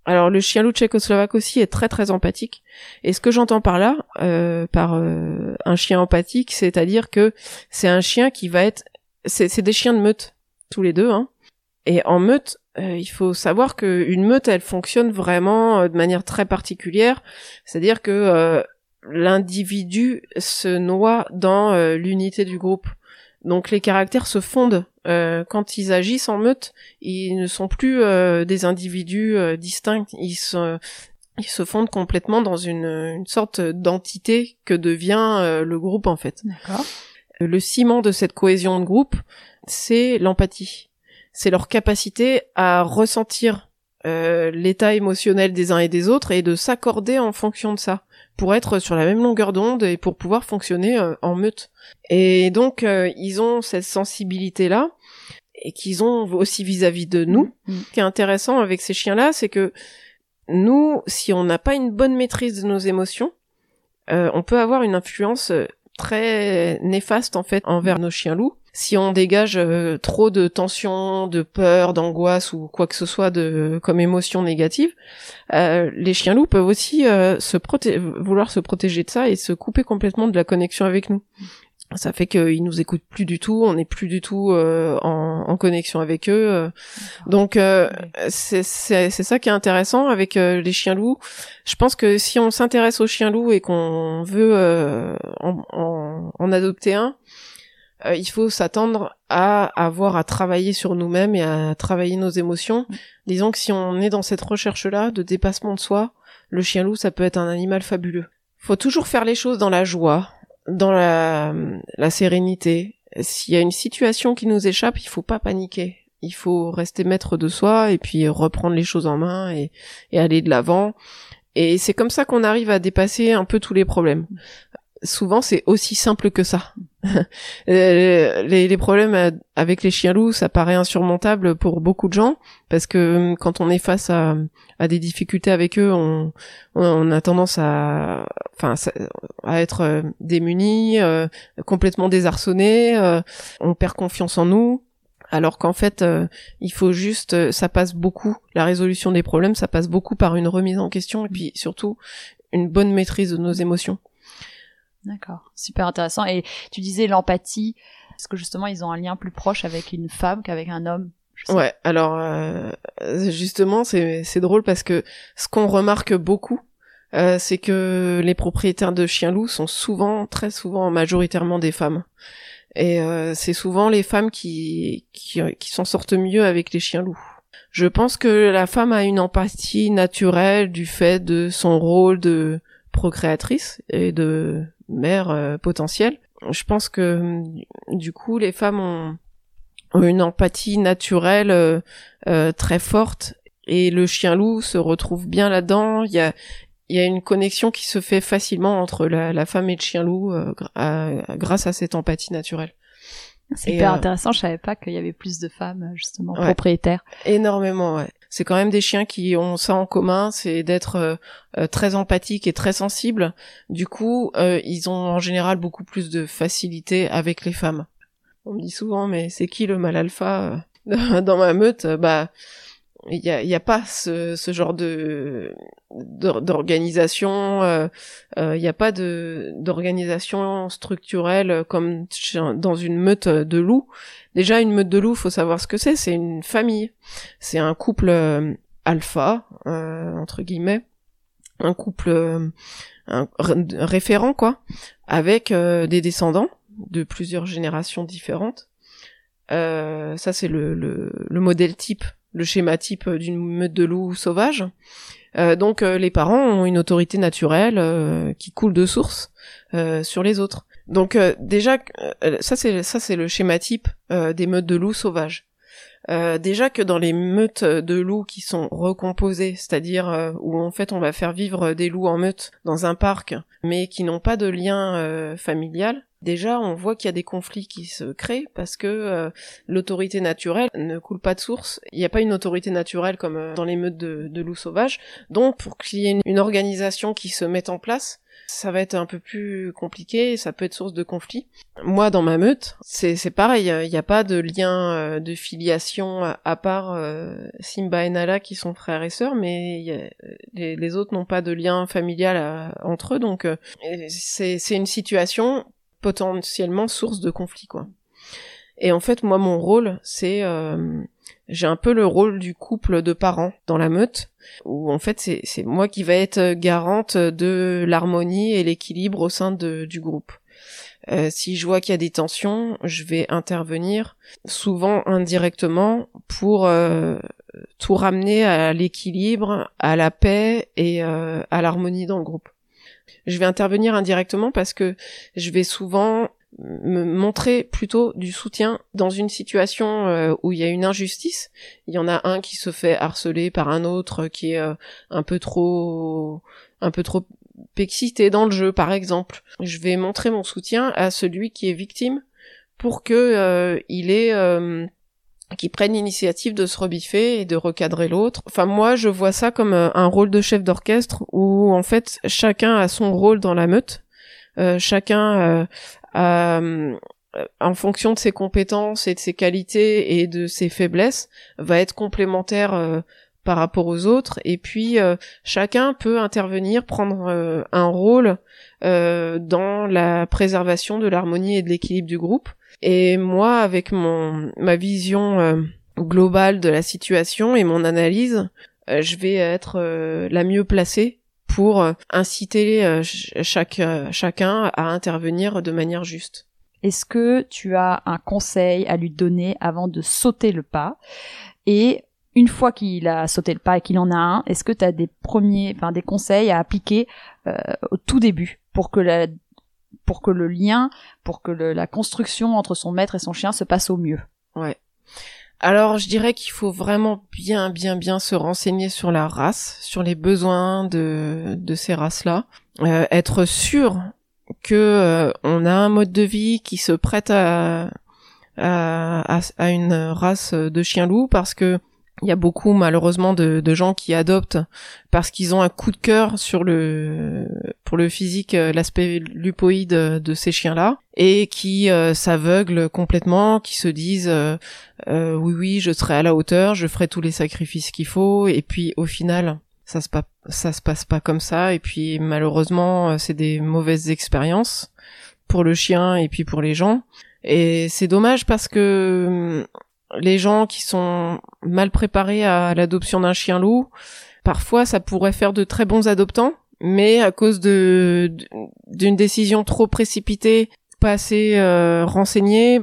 alors le chien loup tchécoslovaque aussi est très très empathique. Et ce que j'entends par là, euh, par euh, un chien empathique, c'est-à-dire que c'est un chien qui va être, c'est des chiens de meute tous les deux. Hein. Et en meute, euh, il faut savoir que une meute, elle fonctionne vraiment de manière très particulière. C'est-à-dire que l'individu se noie dans l'unité du groupe. Donc les caractères se fondent euh, quand ils agissent en meute, ils ne sont plus euh, des individus euh, distincts, ils se, ils se fondent complètement dans une, une sorte d'entité que devient le groupe en fait. Le ciment de cette cohésion de groupe, c'est l'empathie. C'est leur capacité à ressentir l'état émotionnel des uns et des autres et de s'accorder en fonction de ça pour être sur la même longueur d'onde et pour pouvoir fonctionner euh, en meute. Et donc euh, ils ont cette sensibilité là et qu'ils ont aussi vis-à-vis de nous. Mm. Ce qui est intéressant avec ces chiens-là, c'est que nous, si on n'a pas une bonne maîtrise de nos émotions, euh, on peut avoir une influence très néfaste en fait envers nos chiens loups si on dégage euh, trop de tension, de peur, d'angoisse ou quoi que ce soit de comme émotion négative, euh, les chiens loups peuvent aussi euh, se vouloir se protéger de ça et se couper complètement de la connexion avec nous. Ça fait qu'ils nous écoutent plus du tout, on n'est plus du tout en, en, connexion avec eux. Donc c'est ça qui est intéressant avec les chiens loups. Je pense que si on s'intéresse aux chiens loups et qu'on veut en, en, en adopter un, euh, il faut s'attendre à avoir à travailler sur nous-mêmes et à travailler nos émotions. Mm. Disons que si on est dans cette recherche-là de dépassement de soi, le chien loup, ça peut être un animal fabuleux. Faut toujours faire les choses dans la joie, dans la, la sérénité. S'il y a une situation qui nous échappe, il faut pas paniquer. Il faut rester maître de soi et puis reprendre les choses en main et, et aller de l'avant. Et c'est comme ça qu'on arrive à dépasser un peu tous les problèmes souvent c'est aussi simple que ça. Euh, les, les, problèmes euh, avec les chiens loups, ça paraît insurmontable pour beaucoup de gens parce que hum, quand on est face à, à des difficultés avec eux, on, on a tendance à, enfin, à être euh, démunis, complètement désarçonnés, on perd confiance en nous. Alors qu'en fait, il faut juste, ça passe beaucoup, la résolution des problèmes, ça passe beaucoup par une remise en question et puis surtout une bonne maîtrise de nos émotions. D'accord, super intéressant. Et tu disais l'empathie, parce que justement ils ont un lien plus proche avec une femme qu'avec un homme? Ouais, alors euh, justement c'est drôle parce que ce qu'on remarque beaucoup, euh, c'est que les propriétaires de chiens loups sont souvent, très souvent, majoritairement des femmes. Et euh, c'est souvent les femmes qui, qui, qui s'en sortent mieux avec les chiens loups. Je pense que la femme a une empathie naturelle du fait de son rôle de procréatrice et de mère euh, potentielle. Je pense que du coup les femmes ont, une empathie naturelle euh, euh, très forte et le chien loup se retrouve bien là-dedans. Il y a il y a une connexion qui se fait facilement entre la, femme et le chien loup grâce à cette empathie naturelle. C'est hyper intéressant, je savais pas qu'il y avait plus de femmes justement propriétaires. Énormément, ouais c'est quand même des chiens qui ont ça en commun, c'est d'être euh, euh, très empathiques et très sensibles. Du coup, euh, ils ont en général beaucoup plus de facilité avec les femmes. On me dit souvent, mais c'est qui le mal alpha dans ma meute? Bah, il y a, y a, pas ce, ce genre de d'organisation il euh, n'y a pas de d'organisation structurelle comme dans une meute de loups Déjà, une meute de loups, faut savoir ce que c'est. C'est une famille. C'est un couple euh, alpha, euh, entre guillemets, un couple euh, un, référent quoi, avec des descendants de plusieurs générations différentes. ça, c'est le, le, le, modèle type, le schéma type d'une meute de loups sauvage. donc, les parents ont une autorité naturelle qui coule de source sur les autres. Donc euh, déjà, euh, ça c'est ça c'est le schéma type euh, des meutes de loups sauvages. Euh, déjà que dans les meutes de loups qui sont recomposées, c'est-à-dire euh, où en fait on va faire vivre des loups en meute dans un parc, mais qui n'ont pas de lien euh, familial, déjà on voit qu'il y a des conflits qui se créent parce que l'autorité naturelle ne coule pas de source. Il n'y a pas une autorité naturelle comme dans les meutes de, loups sauvages. Donc pour qu'il y ait une organisation qui se mette en place, ça va être un peu plus compliqué, ça peut être source de conflit. Moi, dans ma meute, c'est pareil, il n'y a pas de lien euh, de filiation à part euh, Simba et Nala qui sont frères et sœurs, mais les, autres n'ont pas de lien familial entre eux, donc euh, c'est une situation potentiellement source de conflit, quoi. Et en fait, moi, mon rôle, c'est j'ai un peu le rôle du couple de parents dans la meute, où en fait c'est moi qui va être garante de l'harmonie et l'équilibre au sein de, du groupe. Euh, si je vois qu'il y a des tensions, je vais intervenir, souvent indirectement, pour euh, tout ramener à l'équilibre, à la paix et euh, à l'harmonie dans le groupe. Je vais intervenir indirectement parce que je vais souvent me montrer plutôt du soutien dans une situation euh, où il y a une injustice. Il y en a un qui se fait harceler par un autre qui est euh, un peu trop un peu trop excité dans le jeu par exemple. Je vais montrer mon soutien à celui qui est victime pour que euh, il ait qui prenne l'initiative de se rebiffer et de recadrer l'autre. Enfin moi je vois ça comme un rôle de chef d'orchestre où en fait chacun a son rôle dans la meute. chacun euh, en fonction de ses compétences et de ses qualités et de ses faiblesses, va être complémentaire euh, par rapport aux autres. Et puis euh, chacun peut intervenir, prendre un rôle dans la préservation de l'harmonie et de l'équilibre du groupe. Et moi, avec mon ma vision globale de la situation et mon analyse, je vais être la mieux placée pour euh, inciter euh, chaque, euh, chacun à intervenir de manière juste. Est-ce que tu as un conseil à lui donner avant de sauter le pas? Et une fois qu'il a sauté le pas et qu'il en a un, est-ce que tu as des premiers, enfin des conseils à appliquer au tout début pour que la, pour que le lien, pour que la construction entre son maître et son chien se passe au mieux? Ouais. Alors, je dirais qu'il faut vraiment bien, bien, bien se renseigner sur la race, sur les besoins de, ces races-là, euh, être sûr que euh, on a un mode de vie qui se prête à, à, à une race de chien loup parce que il y a beaucoup malheureusement de, de gens qui adoptent parce qu'ils ont un coup de cœur sur le pour le physique, euh, l'aspect lupoïde de ces chiens-là, et qui euh, s'aveuglent complètement, qui se disent euh, oui oui je serai à la hauteur, je ferai tous les sacrifices qu'il faut, et puis au final ça se, ça se passe pas comme ça, et puis malheureusement c'est des mauvaises expériences pour le chien et puis pour les gens. Et c'est dommage parce que les gens qui sont mal préparés à l'adoption d'un chien loup, parfois ça pourrait faire de très bons adoptants, mais à cause de d'une décision trop précipitée, pas assez euh, renseignée,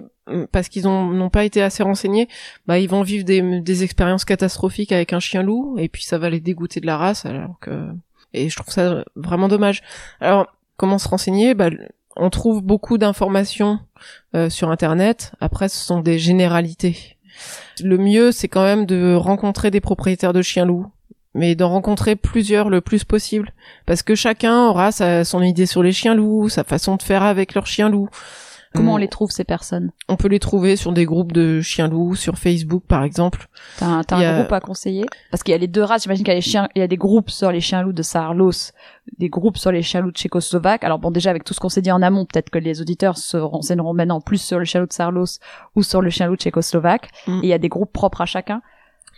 parce qu'ils n'ont pas été assez renseignés, bah ils vont vivre des, des expériences catastrophiques avec un chien loup, et puis ça va les dégoûter de la race, alors que et je trouve ça vraiment dommage. Alors comment se renseigner? Bah on trouve beaucoup d'informations euh, sur internet. Après, ce sont des généralités. Le mieux, c'est quand même de rencontrer des propriétaires de chiens loups, mais d'en rencontrer plusieurs le plus possible, parce que chacun aura sa, son idée sur les chiens loups, sa façon de faire avec leurs chiens loups. Comment on les trouve ces personnes? On peut les trouver sur des groupes de chiens loups, sur Facebook par exemple. T'as un, un groupe à conseiller? Parce qu'il y a les deux races, j'imagine qu'il y a les chiens, il y a des groupes sur les chiens loups de Saarlos, des groupes sur les chiens loups tchécoslovaques. Alors bon, déjà avec tout ce qu'on s'est dit en amont, peut-être que les auditeurs se renseigneront maintenant plus sur le chien loup de Saarlos ou sur le chien loup tchécoslovaque. Mm. Et il y a des groupes propres à chacun?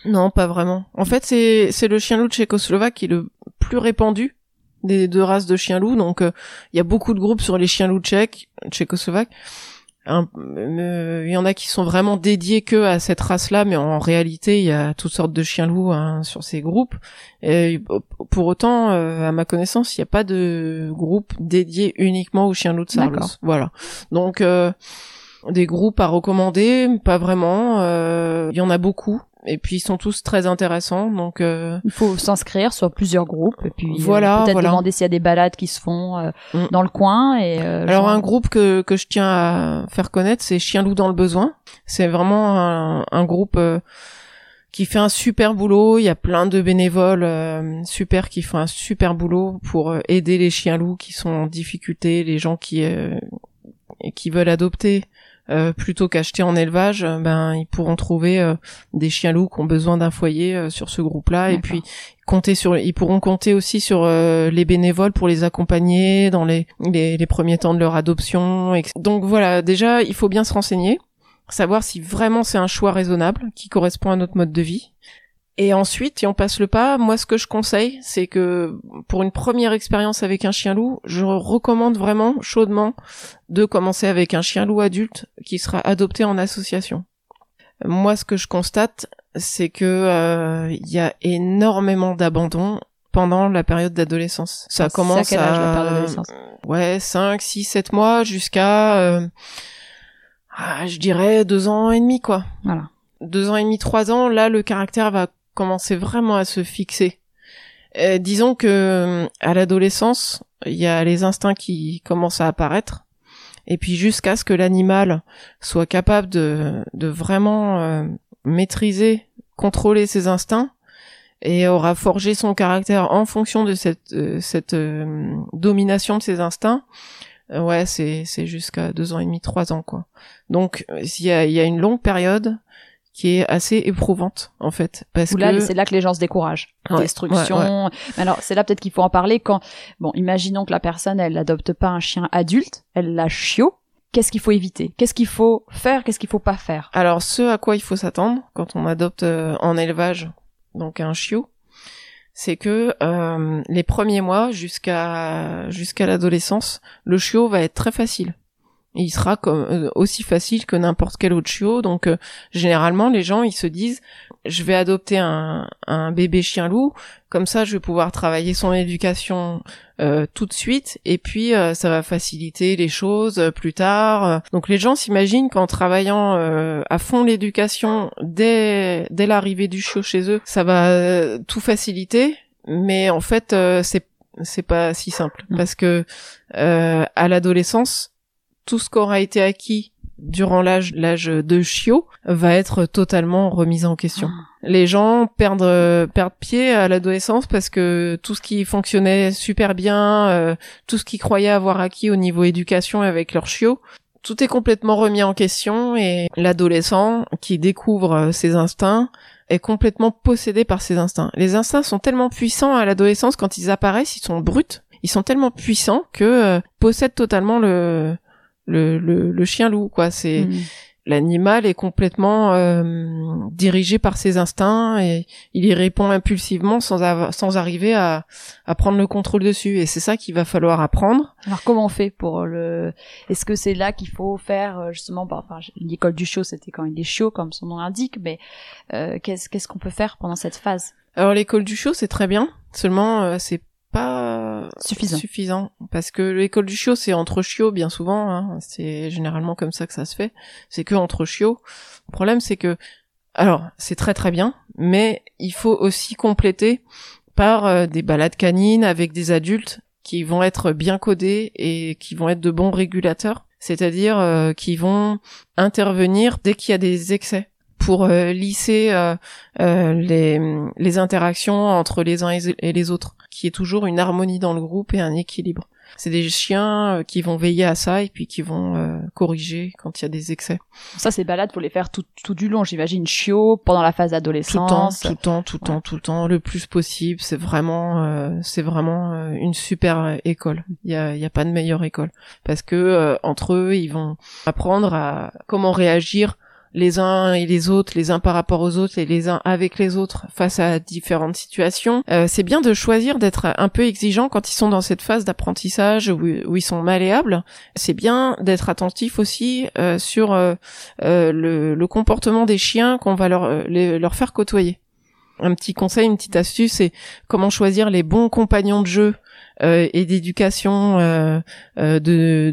Non, pas vraiment. En fait, c'est c'est le chien loup tchécoslovaque qui est le plus répandu des deux races de chiens loups. Donc, euh, il y a beaucoup de groupes sur les chiens loups tchèques, tchécoslovaques. Euh, il y en a qui sont vraiment dédiés que à cette race-là, mais en réalité, il y a toutes sortes de chiens loups hein, sur ces groupes. Et pour autant, euh, à ma connaissance, il n'y a pas de groupe dédié uniquement aux chiens loups de Sarlos. Voilà. Donc des groupes à recommander, pas vraiment. Il y en a beaucoup et puis ils sont tous très intéressants donc euh, il faut s'inscrire sur plusieurs groupes et puis euh, voilà peut-être voilà. demander s'il y a des balades qui se font euh, Mm. dans le coin et euh, alors genre- un groupe que que je tiens à faire connaître c'est Chien loup dans le besoin c'est vraiment un, un groupe euh, qui fait un super boulot il y a plein de bénévoles euh, super qui font un super boulot pour euh, aider les chiens loups qui sont en difficulté les gens qui euh, qui veulent adopter euh, plutôt qu'acheter en élevage, euh, ben ils pourront trouver euh, des chiens loups qui ont besoin d'un foyer euh, sur ce groupe-là. Et puis compter sur ils pourront compter aussi sur euh, les bénévoles pour les accompagner dans les, les les premiers temps de leur adoption et- donc voilà déjà il faut bien se renseigner savoir si vraiment c'est un choix raisonnable qui correspond à notre mode de vie et ensuite, si on passe le pas, moi ce que je conseille, c'est que pour une première expérience avec un chien loup, je recommande vraiment chaudement de commencer avec un chien loup adulte qui sera adopté en association. Moi, ce que je constate, c'est que euh, il y a énormément d'abandon pendant la période d'adolescence. Ça à commence quel âge, la ouais, 5, 6, 7 mois jusqu'à euh, ah, je dirais deux ans et demi quoi voilà. deux ans et demi, trois ans, là, le caractère va commencer vraiment à se fixer. Euh, disons que à l'adolescence, il y a les instincts qui commencent à apparaître, et puis jusqu'à ce que l'animal soit capable de, vraiment euh, maîtriser, contrôler ses instincts, et aura forgé son caractère en fonction de cette, euh, euh, domination de ses instincts. Euh, ouais, c'est c'est jusqu'à deux ans et demi, trois ans quoi. Donc euh, il y a une longue période qui est assez éprouvante en fait parce que là, c'est là que les gens se découragent. Ouais, Destruction. ouais, ouais. Mais alors, c'est là peut-être qu'il faut en parler quand, bon, imaginons que la personne, elle n'adopte pas un chien adulte, elle l'a chiot. Qu'est-ce qu'il faut éviter? Qu'est-ce qu'il faut faire? Qu'est-ce qu'il faut pas faire? Alors, ce à quoi il faut s'attendre quand on adopte euh, en élevage, donc un chiot, c'est que euh, les premiers mois jusqu'à jusqu'à l'adolescence, le chiot va être très facile. Il sera comme euh, aussi facile que n'importe quel autre chiot. Donc, euh, généralement, les gens ils se disent, je vais adopter un, un bébé chien loup, comme ça, je vais pouvoir travailler son éducation euh, tout de suite, et puis euh, ça va faciliter les choses euh, plus tard. Donc les gens s'imaginent qu'en travaillant euh, à fond l'éducation dès dès l'arrivée du chiot chez eux, ça va euh, tout faciliter, mais en fait euh, c'est c'est pas si simple Non. parce que euh, à l'adolescence, tout ce qu'aura été acquis durant l'âge l'âge de chiot va être totalement remis en question. Les gens perdent euh, perdent pied à l'adolescence parce que tout ce qui fonctionnait super bien, euh, tout ce qu'ils croyaient avoir acquis au niveau éducation avec leur chiot, tout est complètement remis en question et l'adolescent qui découvre euh, ses instincts est complètement possédé par ses instincts. Les instincts sont tellement puissants à l'adolescence quand ils apparaissent, ils sont bruts, ils sont tellement puissants que euh, possèdent totalement le le, le, le chien loup quoi. C'est Hmm. l'animal est complètement euh, dirigé par ses instincts et il y répond impulsivement sans, avoir- sans arriver à, à prendre le contrôle dessus. Et c'est ça qu'il va falloir apprendre. Alors comment on fait pour le Est-ce que c'est là qu'il faut faire euh, justement bah, enfin l'école du chiot c'était quand il est chiot comme son nom l'indique mais euh, qu'est-ce qu'est-ce qu'on peut faire pendant cette phase? Alors l'école du chiot, c'est très bien. Seulement, euh, c'est pas Suffisant. suffisant. Parce que l'école du chiot c'est entre chiots bien souvent hein. c'est généralement comme ça que ça se fait. C'est que entre chiots. Le problème c'est que alors c'est très très bien mais il faut aussi compléter par euh, des balades canines avec des adultes qui vont être bien codés et qui vont être de bons régulateurs. C'est-à-dire euh, qui vont intervenir dès qu'il y a des excès pour euh, lisser euh, euh, les, les interactions entre les uns et les autres, qui est toujours une harmonie dans le groupe et un équilibre. C'est des chiens euh, qui vont veiller à ça et puis qui vont euh, corriger quand il y a des excès. Ça ces balades faut les faire tout, tout du long j'imagine chiot pendant la phase Tout le temps, tout le temps, tout le temps, tout le temps, le plus possible. C'est vraiment, euh, c'est vraiment une super école. Il y a, il y a pas de meilleure école parce que euh, entre eux, ils vont apprendre à comment réagir les uns et les autres, les uns par rapport aux autres et les uns avec les autres face à différentes situations. Euh, c'est bien de choisir d'être un peu exigeant quand ils sont dans cette phase d'apprentissage où, ils sont malléables. C'est bien d'être attentif aussi euh, sur euh, euh, le, comportement des chiens qu'on va leur, leur faire côtoyer. Un petit conseil, une petite astuce, c'est comment choisir les bons compagnons de jeu et d'éducation de,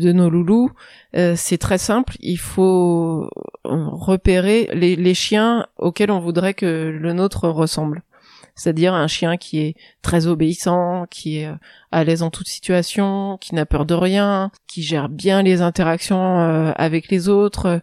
de nos loulous, c'est très simple. Il faut repérer les, les chiens auxquels on voudrait que le nôtre ressemble c'est-à-dire un chien qui est très obéissant, qui est euh, à l'aise en toute situation, qui n'a peur de rien, qui gère bien les interactions euh, avec les autres,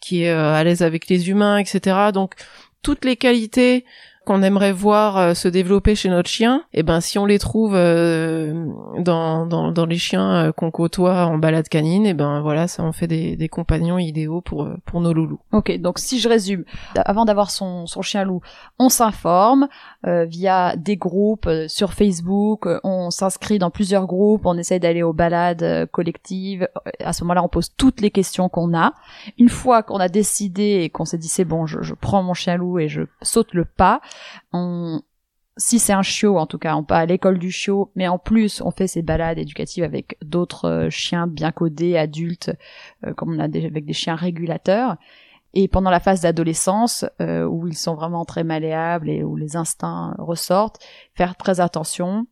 qui est euh, à l'aise avec les humains, etc. Donc toutes les qualités qu'on aimerait voir euh, se développer chez notre chien, et eh ben si on les trouve euh, dans, dans, dans, les chiens euh, qu'on côtoie en balade canine, et eh ben voilà, ça en fait des, des compagnons idéaux pour pour nos loulous. Ok, donc si je résume, avant d'avoir son, son chien loup, on s'informe via des groupes sur Facebook, on s'inscrit dans plusieurs groupes, on essaye d'aller aux balades collectives. À ce moment-là, on pose toutes les questions qu'on a. Une fois qu'on a décidé et qu'on s'est dit c'est bon, je, je prends mon chien loup et je saute le pas, on, si c'est un chiot, en tout cas, on pas à l'école du chiot, mais en plus, on fait ces balades éducatives avec d'autres euh, chiens bien codés, adultes, euh, comme on a avec des chiens régulateurs. Et pendant la phase d'adolescence, euh, où ils sont vraiment très malléables et où les instincts ressortent, faire très attention.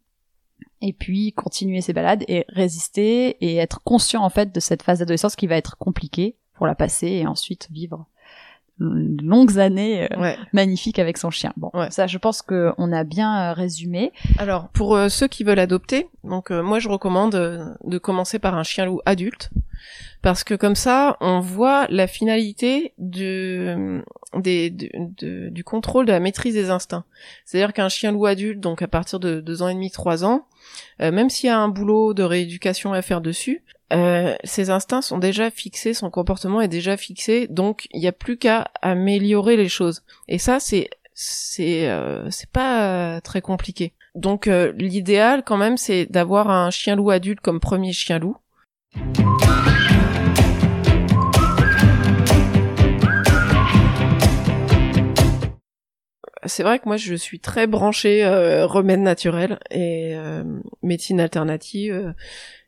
Et puis continuer ces balades et résister et être conscient en fait de cette phase d'adolescence qui va être compliquée pour la passer et ensuite vivre longues années euh, magnifiques avec son chien. Bon, ça, je pense que on a bien euh, résumé. Alors, pour euh, ceux qui veulent adopter, donc moi, je recommande de commencer par un chien loup adulte, parce que comme ça, on voit la finalité du, des, du contrôle de la maîtrise des instincts. C'est-à-dire qu'un chien loup adulte, donc à partir de deux ans et demi, trois ans, même s'il y a un boulot de rééducation à faire dessus, euh, ses instincts sont déjà fixés, son comportement est déjà fixé, donc il n'y a plus qu'à améliorer les choses. Et ça, c'est c'est euh, c'est pas très compliqué. Donc euh, l'idéal quand même, c'est d'avoir un chien loup adulte comme premier chien loup. c'est vrai que moi je suis très branchée euh, remède naturel et médecine alternative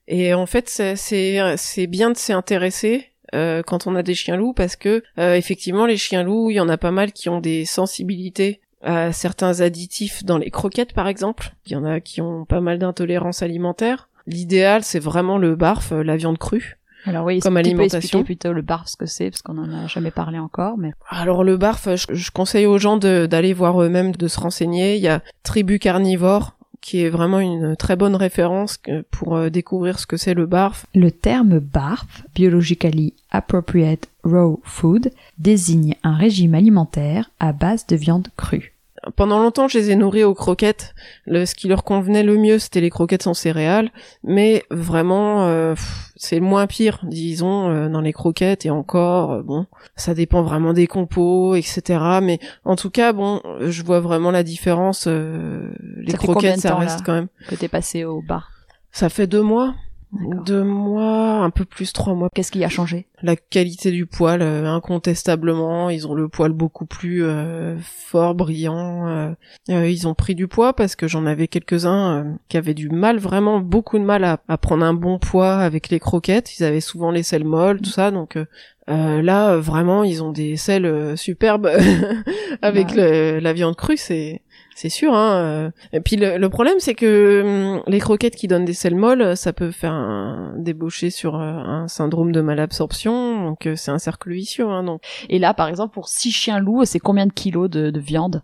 et en fait, c'est bien de s'y intéresser euh, quand on a des chiens loups parce que euh, effectivement, les chiens loups, il y en a pas mal qui ont des sensibilités à certains additifs dans les croquettes, par exemple. Il y en a qui ont pas mal d'intolérance alimentaire. L'idéal, c'est vraiment le barf, euh, la viande crue. Alors oui, comme alimentation. plutôt le barf ce que c'est parce qu'on en a jamais parlé encore. Mais alors le barf, je, je conseille aux gens d'aller voir eux-mêmes, de se renseigner. Il y a Tribu Carnivore qui est vraiment une très bonne référence pour euh, découvrir ce que c'est le barf. Le terme barf, Biologically Appropriate Raw Food, désigne un régime alimentaire à base de viande crue pendant longtemps, je les ai nourris aux croquettes. Le, ce qui leur convenait le mieux, c'était les croquettes sans céréales. Mais vraiment, euh, c'est le moins pire, disons, euh, dans les croquettes. Et encore, euh, bon, ça dépend vraiment des compos, etc. Mais en tout cas, bon, je vois vraiment la différence. les croquettes, ça reste quand même. Que t'es passé au bar? Ça fait deux mois. Deux mois, un peu plus trois mois. Qu'est-ce qui a changé? La qualité du poil, euh, incontestablement. Ils ont le poil beaucoup plus euh, fort, brillant. Euh, ils ont pris du poids parce que j'en avais quelques-uns qui avaient du mal, vraiment beaucoup de mal à, prendre un bon poids avec les croquettes. Ils avaient souvent les selles molles, tout ça. Donc là, vraiment, ils ont des selles superbes avec la viande crue. C'est c'est sûr. Hein. Euh. Et puis le, problème, c'est que hum, les croquettes qui donnent des selles molles, ça peut faire un, déboucher sur euh, un syndrome de malabsorption. Donc euh, c'est un cercle vicieux. Hein, donc. Et là, par exemple, pour six chiens loups, c'est combien de kilos de, viande?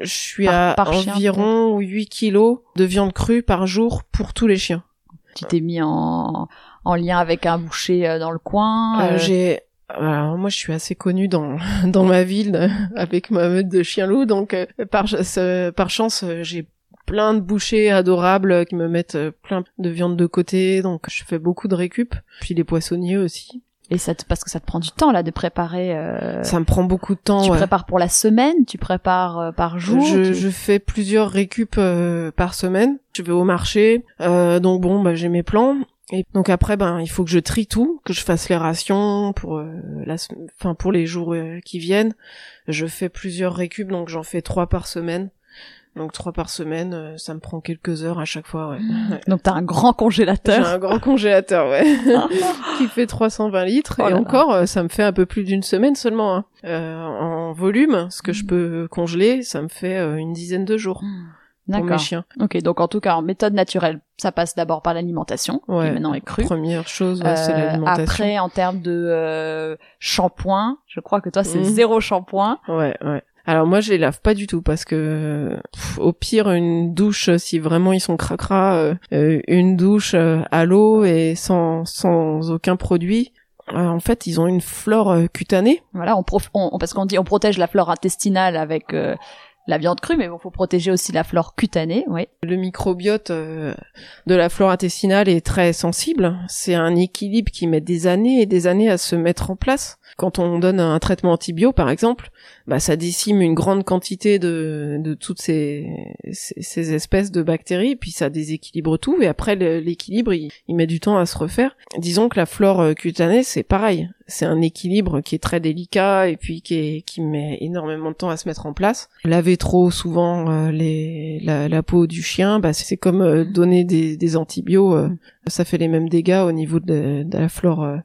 Je suis à environ 8 kilos de viande crue par jour pour tous les chiens. Tu t'es mis en, en lien avec un boucher dans le coin J'ai alors moi je suis assez connue dans dans ma ville avec ma meute de chiens loups donc euh, par par chance euh, j'ai plein de bouchers adorables qui me mettent euh, plein de viande de côté donc je fais beaucoup de récup puis les poissonniers aussi et ça parce que ça te prend du temps là de préparer. Ça me prend beaucoup de temps. Tu prépares pour la semaine, tu prépares par jour. Je, je fais plusieurs récup par semaine. Je vais au marché, donc bon, bah, j'ai mes plans. Et donc après, ben, il faut que je trie tout, que je fasse les rations pour euh, la, enfin pour les jours euh, qui viennent. Je fais plusieurs récup, donc j'en fais trois par semaine. Donc trois par semaine, euh, ça me prend quelques heures à chaque fois. Ouais. Donc t'as un grand congélateur. J'ai un grand congélateur, ouais, qui fait 320 litres. Oh et encore, ça me fait un peu plus d'une semaine seulement. Hein. en volume, ce que je mmh. peux congeler, ça me fait une dizaine de jours. Mmh. Pour mes chiens. Ok, donc en tout cas, en méthode naturelle, ça passe d'abord par l'alimentation, qui Ouais. maintenant est crue. Première chose, ouais, c'est Euh, l'alimentation. après, en termes de euh, shampoing, je crois que toi, c'est Mhm. zéro shampoing. Ouais, ouais. Alors moi, je les lave pas du tout parce que pff, au pire, une douche, si vraiment ils sont cracra, euh, euh, une douche euh, à l'eau et sans sans aucun produit. euh, en fait, ils ont une flore euh, cutanée. Voilà, on, prof- on- on- parce qu'on dit on protège la flore intestinale avec euh, la viande crue, mais il faut protéger aussi la flore cutanée, oui. Le microbiote euh, de la flore intestinale est très sensible. C'est un équilibre qui met des années et des années à se mettre en place. Quand on donne un traitement antibio, par exemple, bah, ça décime une grande quantité de, de toutes ces, ces, ces espèces de bactéries, puis ça déséquilibre tout, et après l'équilibre, il, il met du temps à se refaire. Disons que la flore euh, cutanée, c'est pareil. C'est un équilibre qui est très délicat et puis qui, est, qui met énormément de temps à se mettre en place. Laver trop souvent euh, les, la, peau du chien, bah, c'est comme euh, donner des, des antibiotiques. ça fait les mêmes dégâts au niveau de, de la flore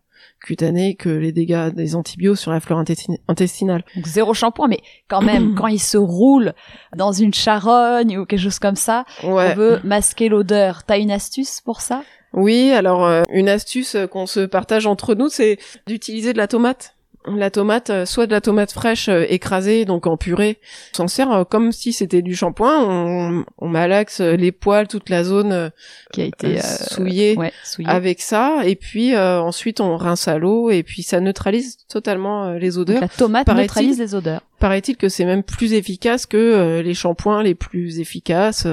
cutanée que les dégâts des antibiotiques sur la flore intesti- intestinale. Donc zéro shampoing, mais quand même, quand il se roule dans une charogne ou quelque chose comme ça, Ouais. on veut masquer l'odeur. T'as une astuce pour ça? Oui, alors euh, une astuce qu'on se partage entre nous, c'est d'utiliser de la tomate. La tomate, euh, soit de la tomate fraîche euh, écrasée, donc en purée. On s'en sert euh, comme si c'était du shampoing. On, on malaxe les poils, toute la zone qui a été euh, souillée ouais, souillée. avec ça. Et puis euh, ensuite on rince à l'eau et puis ça neutralise totalement les Donc odeurs. la tomate neutralise les odeurs. Paraît-il que c'est même plus efficace que les shampoings les plus efficaces.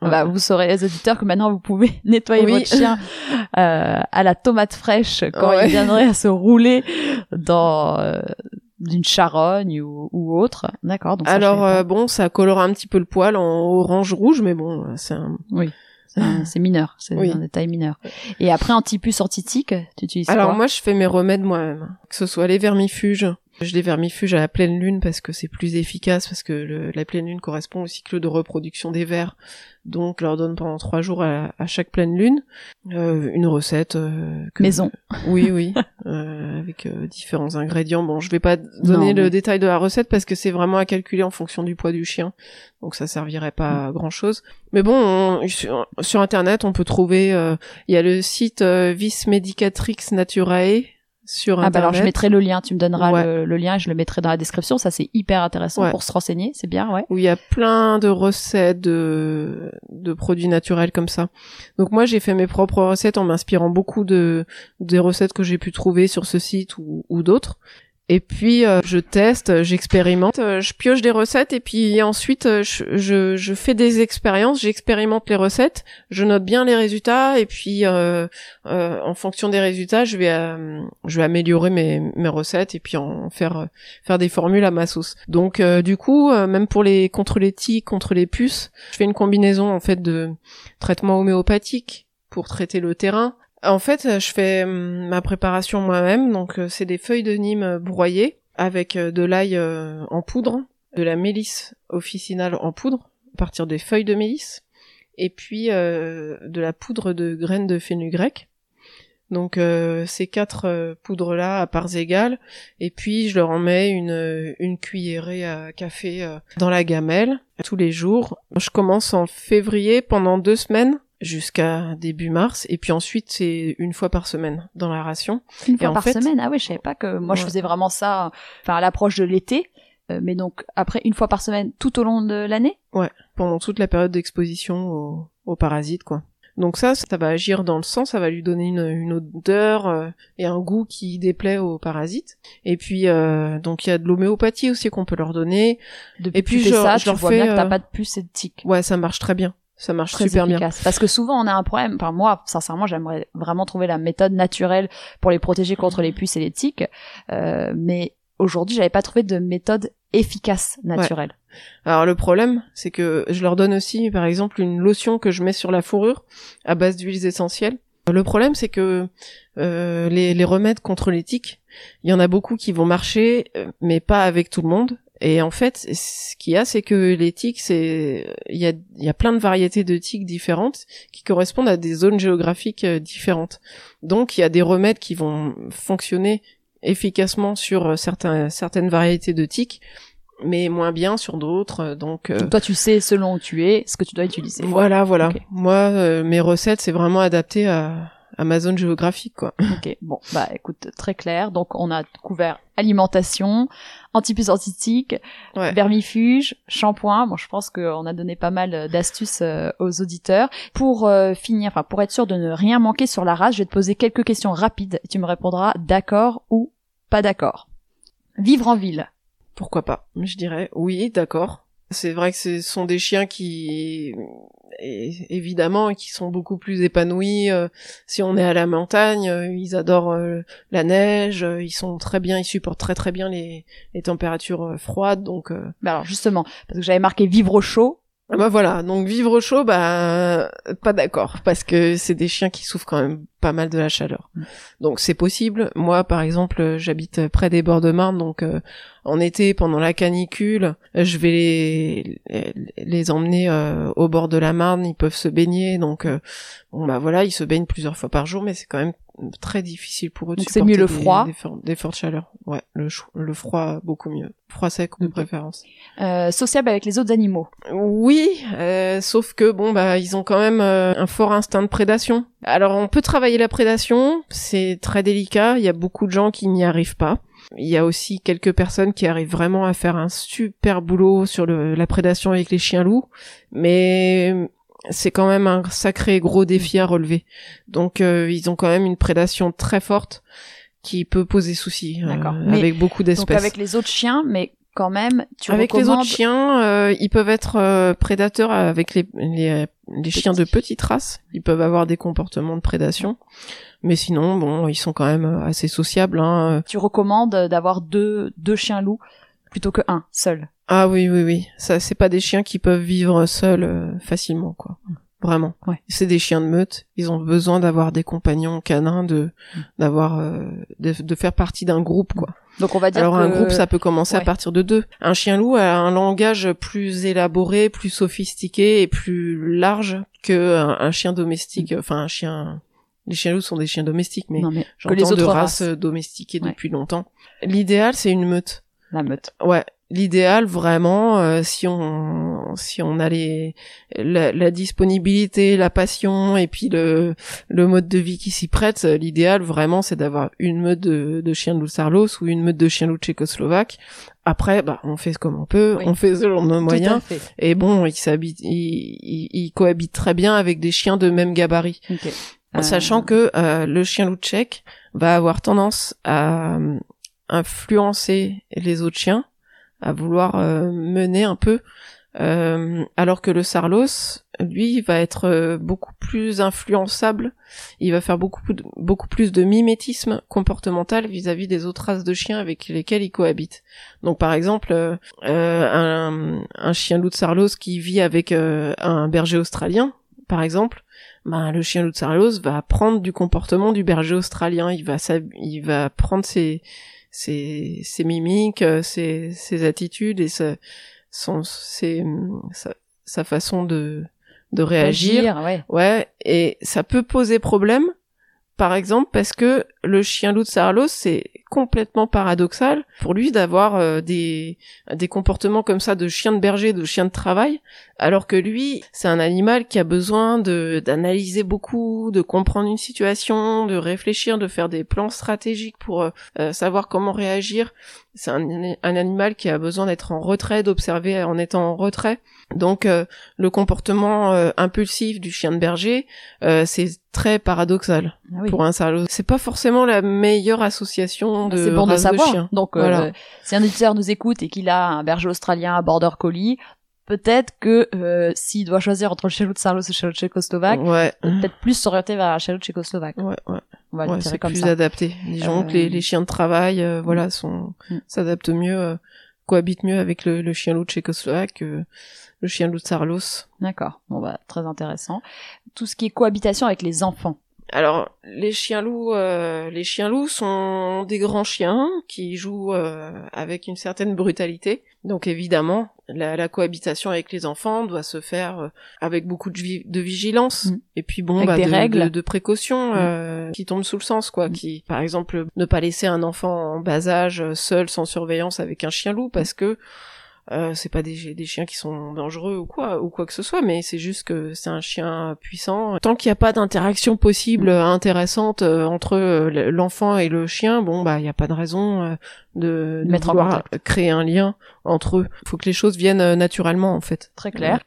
Bah, vous saurez les auditeurs que maintenant vous pouvez nettoyer Oui. votre chien euh, à la tomate fraîche quand Ouais. il viendrait à se rouler dans euh, d'une charogne ou, ou autre. D'accord. donc Alors euh, bon, ça colore un petit peu le poil en orange rouge, mais bon, euh, c'est un un- c'est mineur, c'est Oui. un détail mineur. Et après antipuce antitique, tu utilises Alors quoi? moi, je fais mes remèdes moi-même, que ce soit les vermifuges. Je les vermifuge à la pleine lune parce que c'est plus efficace, parce que le- la pleine lune correspond au cycle de reproduction des vers. Donc, je leur donne pendant trois jours à, à chaque pleine lune euh, une recette. euh, que- maison. Oui, oui, euh, avec euh, différents ingrédients. Bon, je vais pas donner Non, le mais- détail de la recette parce que c'est vraiment à calculer en fonction du poids du chien. Donc ça servirait pas à grand chose. Mais bon, on- sur, sur internet, on peut trouver. euh, Il y a le site euh, Vis Medicatrix Naturae sur Ah bah alors je mettrai le lien, tu me donneras Ouais. le, le lien et je le mettrai dans la description. Ça c'est hyper intéressant Ouais. pour se renseigner, c'est bien, ouais. où il y a plein de recettes de, de produits naturels comme ça. Donc moi j'ai fait mes propres recettes en m'inspirant beaucoup de des recettes que j'ai pu trouver sur ce site ou, ou d'autres. Et puis euh, je teste, j'expérimente, euh, je pioche des recettes et puis ensuite euh, je, je, fais des expériences, j'expérimente les recettes, je note bien les résultats et puis euh, euh, en fonction des résultats je vais je vais améliorer mes, mes recettes et puis en faire faire des formules à ma sauce. Donc du coup, même pour les contre les tiques, contre les puces, je fais une combinaison en fait de traitement homéopathique pour traiter le terrain. En fait, euh, je fais hum, ma préparation moi-même, donc euh, c'est des feuilles de Nîmes euh, broyées avec de l'ail en poudre, de la mélisse officinale en poudre à partir des feuilles de mélisse et puis euh, de la poudre de graines de fenugrec. Donc euh, ces quatre poudres là à parts égales et puis je leur en mets une, une cuillerée à café dans la gamelle tous les jours. Je commence en février pendant deux semaines jusqu'à début mars et puis ensuite c'est une fois par semaine dans la ration. Une fois en par fait- semaine? Ah ouais, je savais pas que moi je Ouais. faisais vraiment ça enfin à l'approche de l'été. Euh, mais donc après une fois par semaine tout au long de l'année? Pendant toute la période d'exposition aux, aux parasites quoi. Donc ça, ça va agir dans le sang, ça va lui donner une, une odeur euh, et un goût qui déplaît aux parasites. Et puis euh, donc il y a de l'homéopathie aussi qu'on peut leur donner. Depuis Et puis, je- ça, je tu leur vois fais, bien que t'as euh, pas de puce et de tiques. Ouais, ça marche très bien. Ça marche Très super bien. Parce que souvent on a un problème. Enfin moi, sincèrement, j'aimerais vraiment trouver la méthode naturelle pour les protéger contre les puces et les tiques. Euh, mais aujourd'hui, j'avais pas trouvé de méthode efficace naturelle. Alors le problème, c'est que je leur donne aussi, par exemple, une lotion que je mets sur la fourrure à base d'huiles essentielles. Le problème, c'est que euh, les, les remèdes contre les tiques, il y en a beaucoup qui vont marcher, euh, mais pas avec tout le monde. Et en fait, ce qu'il y a, c'est que les tiques, c'est il y a, il y a plein de variétés de tiques différentes qui correspondent à des zones géographiques euh, différentes. Donc, il y a des remèdes qui vont fonctionner efficacement sur euh, certains, certaines variétés de tiques, mais moins bien sur d'autres. Donc, euh, Donc toi, tu sais selon où tu es, ce que tu dois utiliser. voilà, voilà. Moi, euh, mes recettes, c'est vraiment adapté à, à ma zone géographique, quoi. Ok, bon, bah écoute, très clair. Donc on a couvert alimentation, antipulsantique, Ouais. vermifuge, shampoing. Bon, je pense qu'on a donné pas mal euh, d'astuces euh, aux auditeurs. Pour euh, finir, enfin pour être sûr de ne rien manquer sur la race, je vais te poser quelques questions rapides et tu me répondras d'accord ou pas d'accord. Vivre en ville. Pourquoi pas? Je dirais oui, d'accord. C'est vrai que ce sont des chiens qui, évidemment, qui sont beaucoup plus épanouis. euh, si on est à la montagne, euh, ils adorent euh, la neige. ils sont très bien, ils supportent très très bien les, les températures froides. Donc, Bah alors justement, parce que j'avais marqué vivre au chaud. ah bah voilà. Donc vivre au chaud, bah pas d'accord, parce que c'est des chiens qui souffrent quand même pas mal de la chaleur. Mm. Donc c'est possible. Moi, par exemple, j'habite près des bords de Marne, donc euh, en été, pendant la canicule, je vais les les emmener euh, au bord de la Marne. Ils peuvent se baigner, donc euh, bon bah voilà, ils se baignent plusieurs fois par jour, mais c'est quand même très difficile pour eux de Donc supporter mieux le froid. des, for- des fortes chaleurs. Ouais, le, froid beaucoup mieux, froid sec de préférence. Euh, sociable avec les autres animaux. Oui, sauf que bon bah ils ont quand même un fort instinct de prédation. Alors on peut travailler la prédation, c'est très délicat, il y a beaucoup de gens qui n'y arrivent pas. Il y a aussi quelques personnes qui arrivent vraiment à faire un super boulot sur le, la prédation avec les chiens loups, mais c'est quand même un sacré gros défi à relever. Donc euh, ils ont quand même une prédation très forte qui peut poser souci euh, avec beaucoup Donc d'espèces. avec les autres chiens, mais quand même, tu Avec les autres chiens, euh, ils peuvent être euh, prédateurs avec les, les, les chiens de petite race. Ils peuvent avoir des comportements de prédation. Mais sinon, bon, ils sont quand même euh, assez sociables. Hein. tu recommandes d'avoir deux, deux chiens loups plutôt que un seul. Ah oui, oui, oui. Ça, c'est pas des chiens qui peuvent vivre seuls euh, facilement, quoi. Vraiment. Ouais. C'est des chiens de meute. Ils ont besoin d'avoir des compagnons canins, de Mm. d'avoir euh, de, de faire partie d'un groupe, quoi. Donc on va dire Alors que... un groupe, ça peut commencer à partir de deux. Un chien loup a un langage plus élaboré, plus sophistiqué et plus large que un, un chien domestique. Enfin, un chien. Les chiens loups sont des chiens domestiques, mais non mais j'entends les autres de races. races domestiquées Ouais. depuis longtemps. L'idéal, c'est une meute. La meute. Ouais, l'idéal vraiment, euh, si on si on a les la, la disponibilité, la passion et puis le le mode de vie qui s'y prête, euh, l'idéal vraiment c'est d'avoir une meute de, de chiens de loup sarlos ou une meute de chiens loup tchécoslovaques. Après, bah on fait comme on peut, Oui. on fait selon nos moyens. Et bon, ils s'habitent, ils, ils, ils cohabitent très bien avec des chiens de même gabarit. Ok. En Euh, sachant que euh, le chien loup tchèque va avoir tendance à euh, influencer les autres chiens, à vouloir euh, mener un peu, euh, alors que le sarlos, lui, va être euh, beaucoup plus influençable. Il va faire beaucoup beaucoup plus de mimétisme comportemental vis-à-vis des autres races de chiens avec lesquels il cohabite. Donc, par exemple, euh, euh, un, un chien loup de sarlos qui vit avec euh, un berger australien, par exemple, ben, le chien loup de Sarlos va prendre du comportement du berger australien. Il va, il va prendre ses, ses, ses mimiques, euh, ses, ses attitudes et sa, son, ses, sa, sa façon de, de réagir. Agir, ouais. Ouais, et ça peut poser problème, par exemple, parce que le chien loup de Sarlos, c'est complètement paradoxal pour lui d'avoir euh, des, des comportements comme ça de chien de berger, de chien de travail, alors que lui, c'est un animal qui a besoin de d'analyser beaucoup, de comprendre une situation, de réfléchir, de faire des plans stratégiques pour euh, euh, savoir comment réagir. C'est un, un animal qui a besoin d'être en retrait, d'observer en étant en retrait. Donc euh, le comportement euh, impulsif du chien de berger, euh, c'est très paradoxal Ah oui. pour un salaud. C'est pas forcément la meilleure association de C'est bon de savoir. Donc, euh, si un éditeur nous écoute et qu'il a un berger australien, un border collie, peut-être que euh, s'il doit choisir entre le chien loup de Sarlos et le chien loup tchécoslovaque, Ouais. peut-être plus s'orienter vers un chien loup tchécoslovaque. Ouais, ouais. On va le Ouais, c'est comme plus ça. adapté. Disons Euh, que les, les chiens de travail, euh, voilà, sont Mm. s'adaptent mieux, euh, cohabitent mieux avec le, le chien loup tchécoslovaque que le chien loup de Sarlos. D'accord. Bon bah très intéressant. Tout ce qui est cohabitation avec les enfants. Alors, les chiens loups, euh, les chiens loups sont des grands chiens qui jouent euh, avec une certaine brutalité. Donc évidemment, la, la cohabitation avec les enfants doit se faire euh, avec beaucoup de, vi- de vigilance Mm. et puis bon, Avec bah, des de, règles. de, de précautions Mm. euh, qui tombent sous le sens, quoi. Mm. Qui, par exemple, ne pas laisser un enfant en bas âge euh, seul, sans surveillance, avec un chien loup, parce que Euh, c'est pas des, des chiens qui sont dangereux ou quoi ou quoi que ce soit, mais c'est juste que c'est un chien puissant. Tant qu'il n'y a pas d'interaction possible intéressante euh, entre euh, l'enfant et le chien, bon bah il n'y a pas de raison de, de Mettre en vouloir créer un lien entre eux. Il faut que les choses viennent naturellement en fait. Très clair.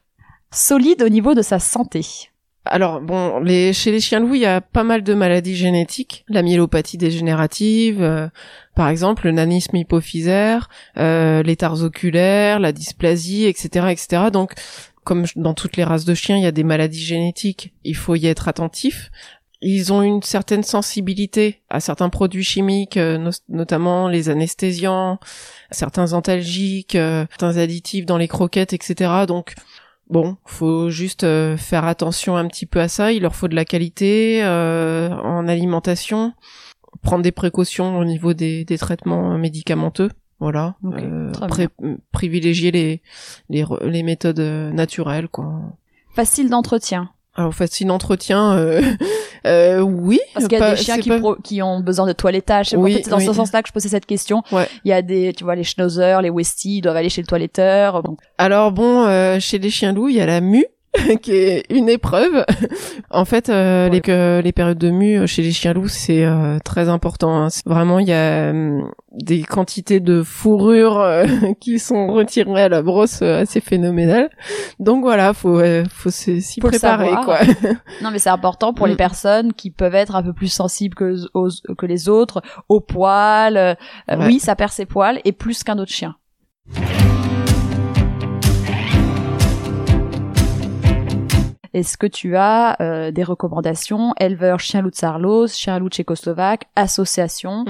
Solide au niveau de sa santé. Alors bon, chez les chiens loups, il y a pas mal de maladies génétiques, la myélopathie dégénérative, euh, par exemple le nanisme hypophysaire, euh, les tares oculaires, la dysplasie, etc., etc. Donc, comme dans toutes les races de chiens, il y a des maladies génétiques, il faut y être attentif. Ils ont une certaine sensibilité à certains produits chimiques, euh, no- notamment les anesthésiants, certains antalgiques, euh, certains additifs dans les croquettes, etc. Donc Bon, faut juste euh, faire attention un petit peu à ça. Il leur faut de la qualité euh, en alimentation, prendre des précautions au niveau des, des traitements médicamenteux. Voilà. Ok, Euh, privilégier les, les re- les méthodes naturelles, quoi. Facile d'entretien. Alors facile d'entretien, euh, euh, oui. Parce qu'il y a pas- des chiens qui, pas- pro- qui ont besoin de toilettage. Oui, en fait, c'est dans oui. ce sens-là que je posais cette question. Ouais. Il y a des, tu vois, les schnauzers, les westies, ils doivent aller chez le toiletteur. Donc, Alors bon, euh, chez les chiens loups, il y a la mue qui est une épreuve. en fait, euh, les, que les périodes de mue chez les chiens loups, c'est euh, très important. hein. Vraiment, il y a euh, des quantités de fourrure euh, qui sont retirées à la brosse euh, assez phénoménales. Donc voilà, faut euh, faut s'y préparer quoi. non, mais c'est important pour les Mm. personnes qui peuvent être un peu plus sensibles que, aux- que les autres, aux poils. Euh, Ouais. Oui, ça perd ses poils et plus qu'un autre chien. Est-ce que tu as euh, des recommandations? Éleveur chien loup de Sarlos, chien loup tchécoslovaque, association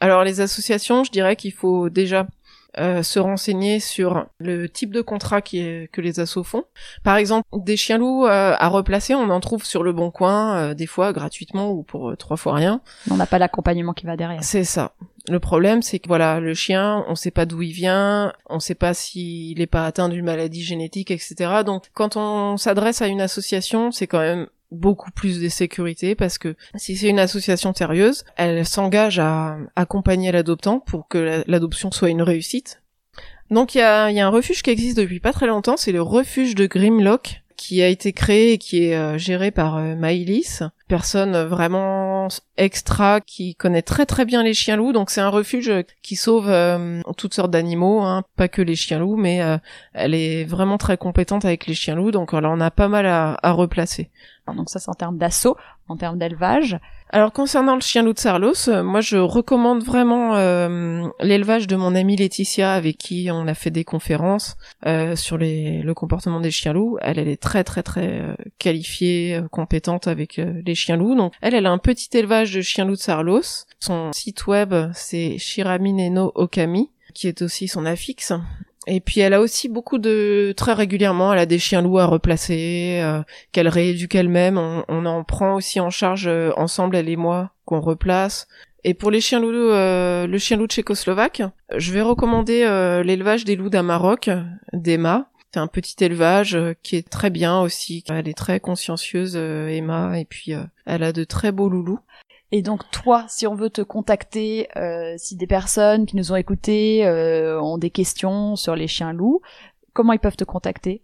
Alors les associations, je dirais qu'il faut déjà euh, se renseigner sur le type de contrat qui est, que les assos font. Par exemple, des chiens loups euh, à replacer, on en trouve sur le bon coin, euh, des fois gratuitement ou pour euh, trois fois rien. On n'a pas l'accompagnement qui va derrière. C'est ça. Le problème, c'est que voilà, le chien, on sait pas d'où il vient, on sait pas s'il est pas atteint d'une maladie génétique, etc. Donc, quand on s'adresse à une association, c'est quand même beaucoup plus de sécurité parce que si c'est une association sérieuse, elle s'engage à accompagner l'adoptant pour que la- l'adoption soit une réussite. Donc il y a, y a un refuge qui existe depuis pas très longtemps, c'est le refuge de Grimlock qui a été créé et qui est euh, géré par euh, Maïlis, personne vraiment extra qui connaît très très bien les chiens loups. Donc c'est un refuge qui sauve euh, toutes sortes d'animaux, hein, pas que les chiens loups, mais euh, elle est vraiment très compétente avec les chiens loups, donc elle en a pas mal à, à replacer. Donc ça, c'est en termes d'assaut, en termes d'élevage. Alors concernant le chien loup de Sarlos, euh, moi je recommande vraiment euh, l'élevage de mon amie Laetitia avec qui on a fait des conférences euh, sur le comportement des chiens loups. Elle, elle est très très très qualifiée, compétente avec les chiens loups. Donc elle, elle a un petit élevage de chiens loups de Sarlos. Son site web c'est Shiramineno Okami, qui est aussi son affixe. Et puis elle a aussi beaucoup de très régulièrement, elle a des chiens loups à replacer, euh, qu'elle rééduque elle-même. On, on en prend aussi en charge euh, ensemble, elle et moi, qu'on replace. Et pour les chiens loups, euh, le chien loup tchécoslovaque, je vais recommander euh, l'élevage des loups d'un Maroc, d'Emma. C'est un petit élevage euh, qui est très bien aussi. Elle est très consciencieuse, euh, Emma, et puis elle a de très beaux loulous. Et donc toi, si on veut te contacter, euh, si des personnes qui nous ont écoutés euh, ont des questions sur les chiens loups, comment ils peuvent te contacter?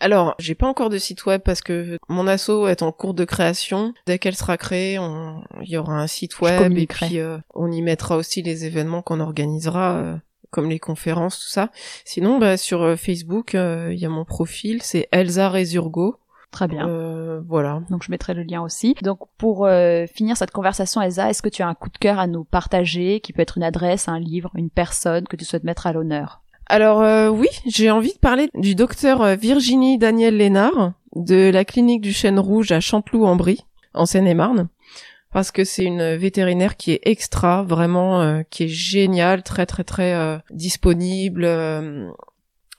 Alors, j'ai pas encore de site web parce que mon asso est en cours de création. Dès qu'elle sera créée, on- il y aura un site web et puis euh, on y mettra aussi les événements qu'on organisera, euh, comme les conférences, tout ça. Sinon, bah, sur Facebook, euh, il y a mon profil, c'est Elsa Resurgo. Très bien. Euh, voilà. Donc je mettrai le lien aussi. Donc pour euh, finir cette conversation, Elsa, est-ce que tu as un coup de cœur à nous partager, qui peut être une adresse, un livre, une personne que tu souhaites mettre à l'honneur? Alors euh, oui, j'ai envie de parler du docteur Virginie Daniel Lénard de la clinique du Chêne Rouge à Chanteloup-en-Brie, en Seine-et-Marne, parce que c'est une vétérinaire qui est extra, vraiment, qui est géniale, très très très disponible.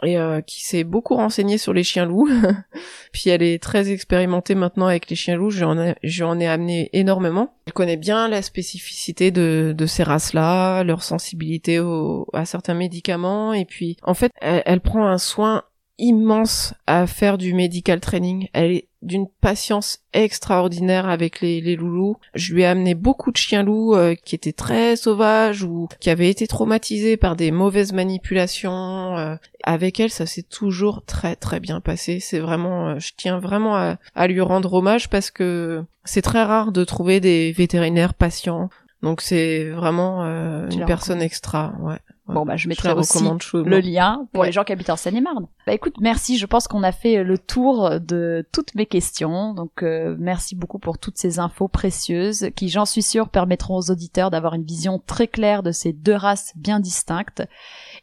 Et euh, qui s'est beaucoup renseignée sur les chiens loups. Puis elle est très expérimentée maintenant avec les chiens loups. J'en ai, j'en ai amené énormément. Elle connaît bien la spécificité de, de ces races-là, leur sensibilité au- à certains médicaments. Et puis, en fait, elle, elle prend un soin immense à faire du medical training. Elle est d'une patience extraordinaire avec les, les loulous. Je lui ai amené beaucoup de chiens loups euh, qui étaient très sauvages ou qui avaient été traumatisés par des mauvaises manipulations. Euh. avec elle, ça s'est toujours très très bien passé. C'est vraiment, euh, je tiens vraiment à, à lui rendre hommage parce que c'est très rare de trouver des vétérinaires patients. Donc c'est vraiment une personne extra, ouais. Bon, bah, je mettrai aussi le lien pour les gens qui habitent en Seine-et-Marne. Bah, écoute, merci. Je pense qu'on a fait le tour de toutes mes questions. Donc, euh, merci beaucoup pour toutes ces infos précieuses qui, j'en suis sûre, permettront aux auditeurs d'avoir une vision très claire de ces deux races bien distinctes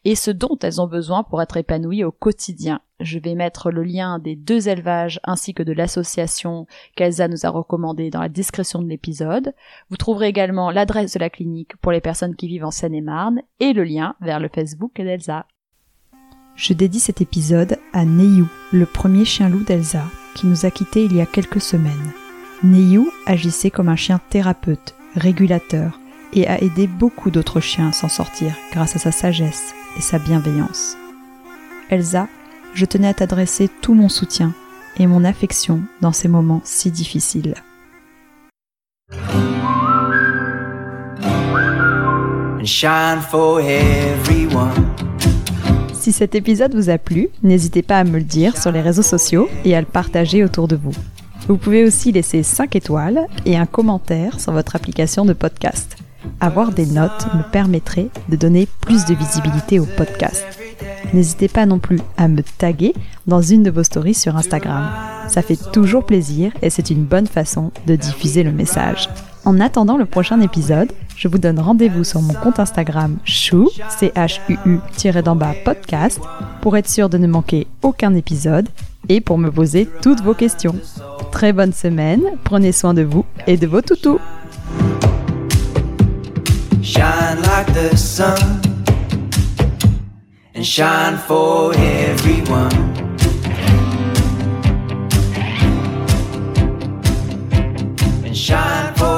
et ce dont elles ont besoin pour être épanouies au quotidien. Je vais mettre le lien des deux élevages ainsi que de l'association qu'Elsa nous a recommandé dans la description de l'épisode. Vous trouverez également l'adresse de la clinique pour les personnes qui vivent en Seine-et-Marne et le lien vers le Facebook d'Elsa. Je dédie cet épisode à Neyou, le premier chien loup d'Elsa, qui nous a quittés il y a quelques semaines. Neyou agissait comme un chien thérapeute, régulateur, et a aidé beaucoup d'autres chiens à s'en sortir grâce à sa sagesse et sa bienveillance. Je tenais à t'adresser tout mon soutien et mon affection dans ces moments si difficiles. Si cet épisode vous a plu, n'hésitez pas à me le dire sur les réseaux sociaux et à le partager autour de vous. Vous pouvez aussi laisser 5 étoiles et un commentaire sur votre application de podcast. Avoir des notes me permettrait de donner plus de visibilité au podcast. N'hésitez pas non plus à me taguer dans une de vos stories sur Instagram. Ça fait toujours plaisir et c'est une bonne façon de diffuser le message. En attendant le prochain épisode, je vous donne rendez-vous sur mon compte Instagram chou, c h u u podcast pour être sûr de ne manquer aucun épisode et pour me poser toutes vos questions. Très bonne semaine, prenez soin de vous et de vos toutous. and shine for everyone. And shine for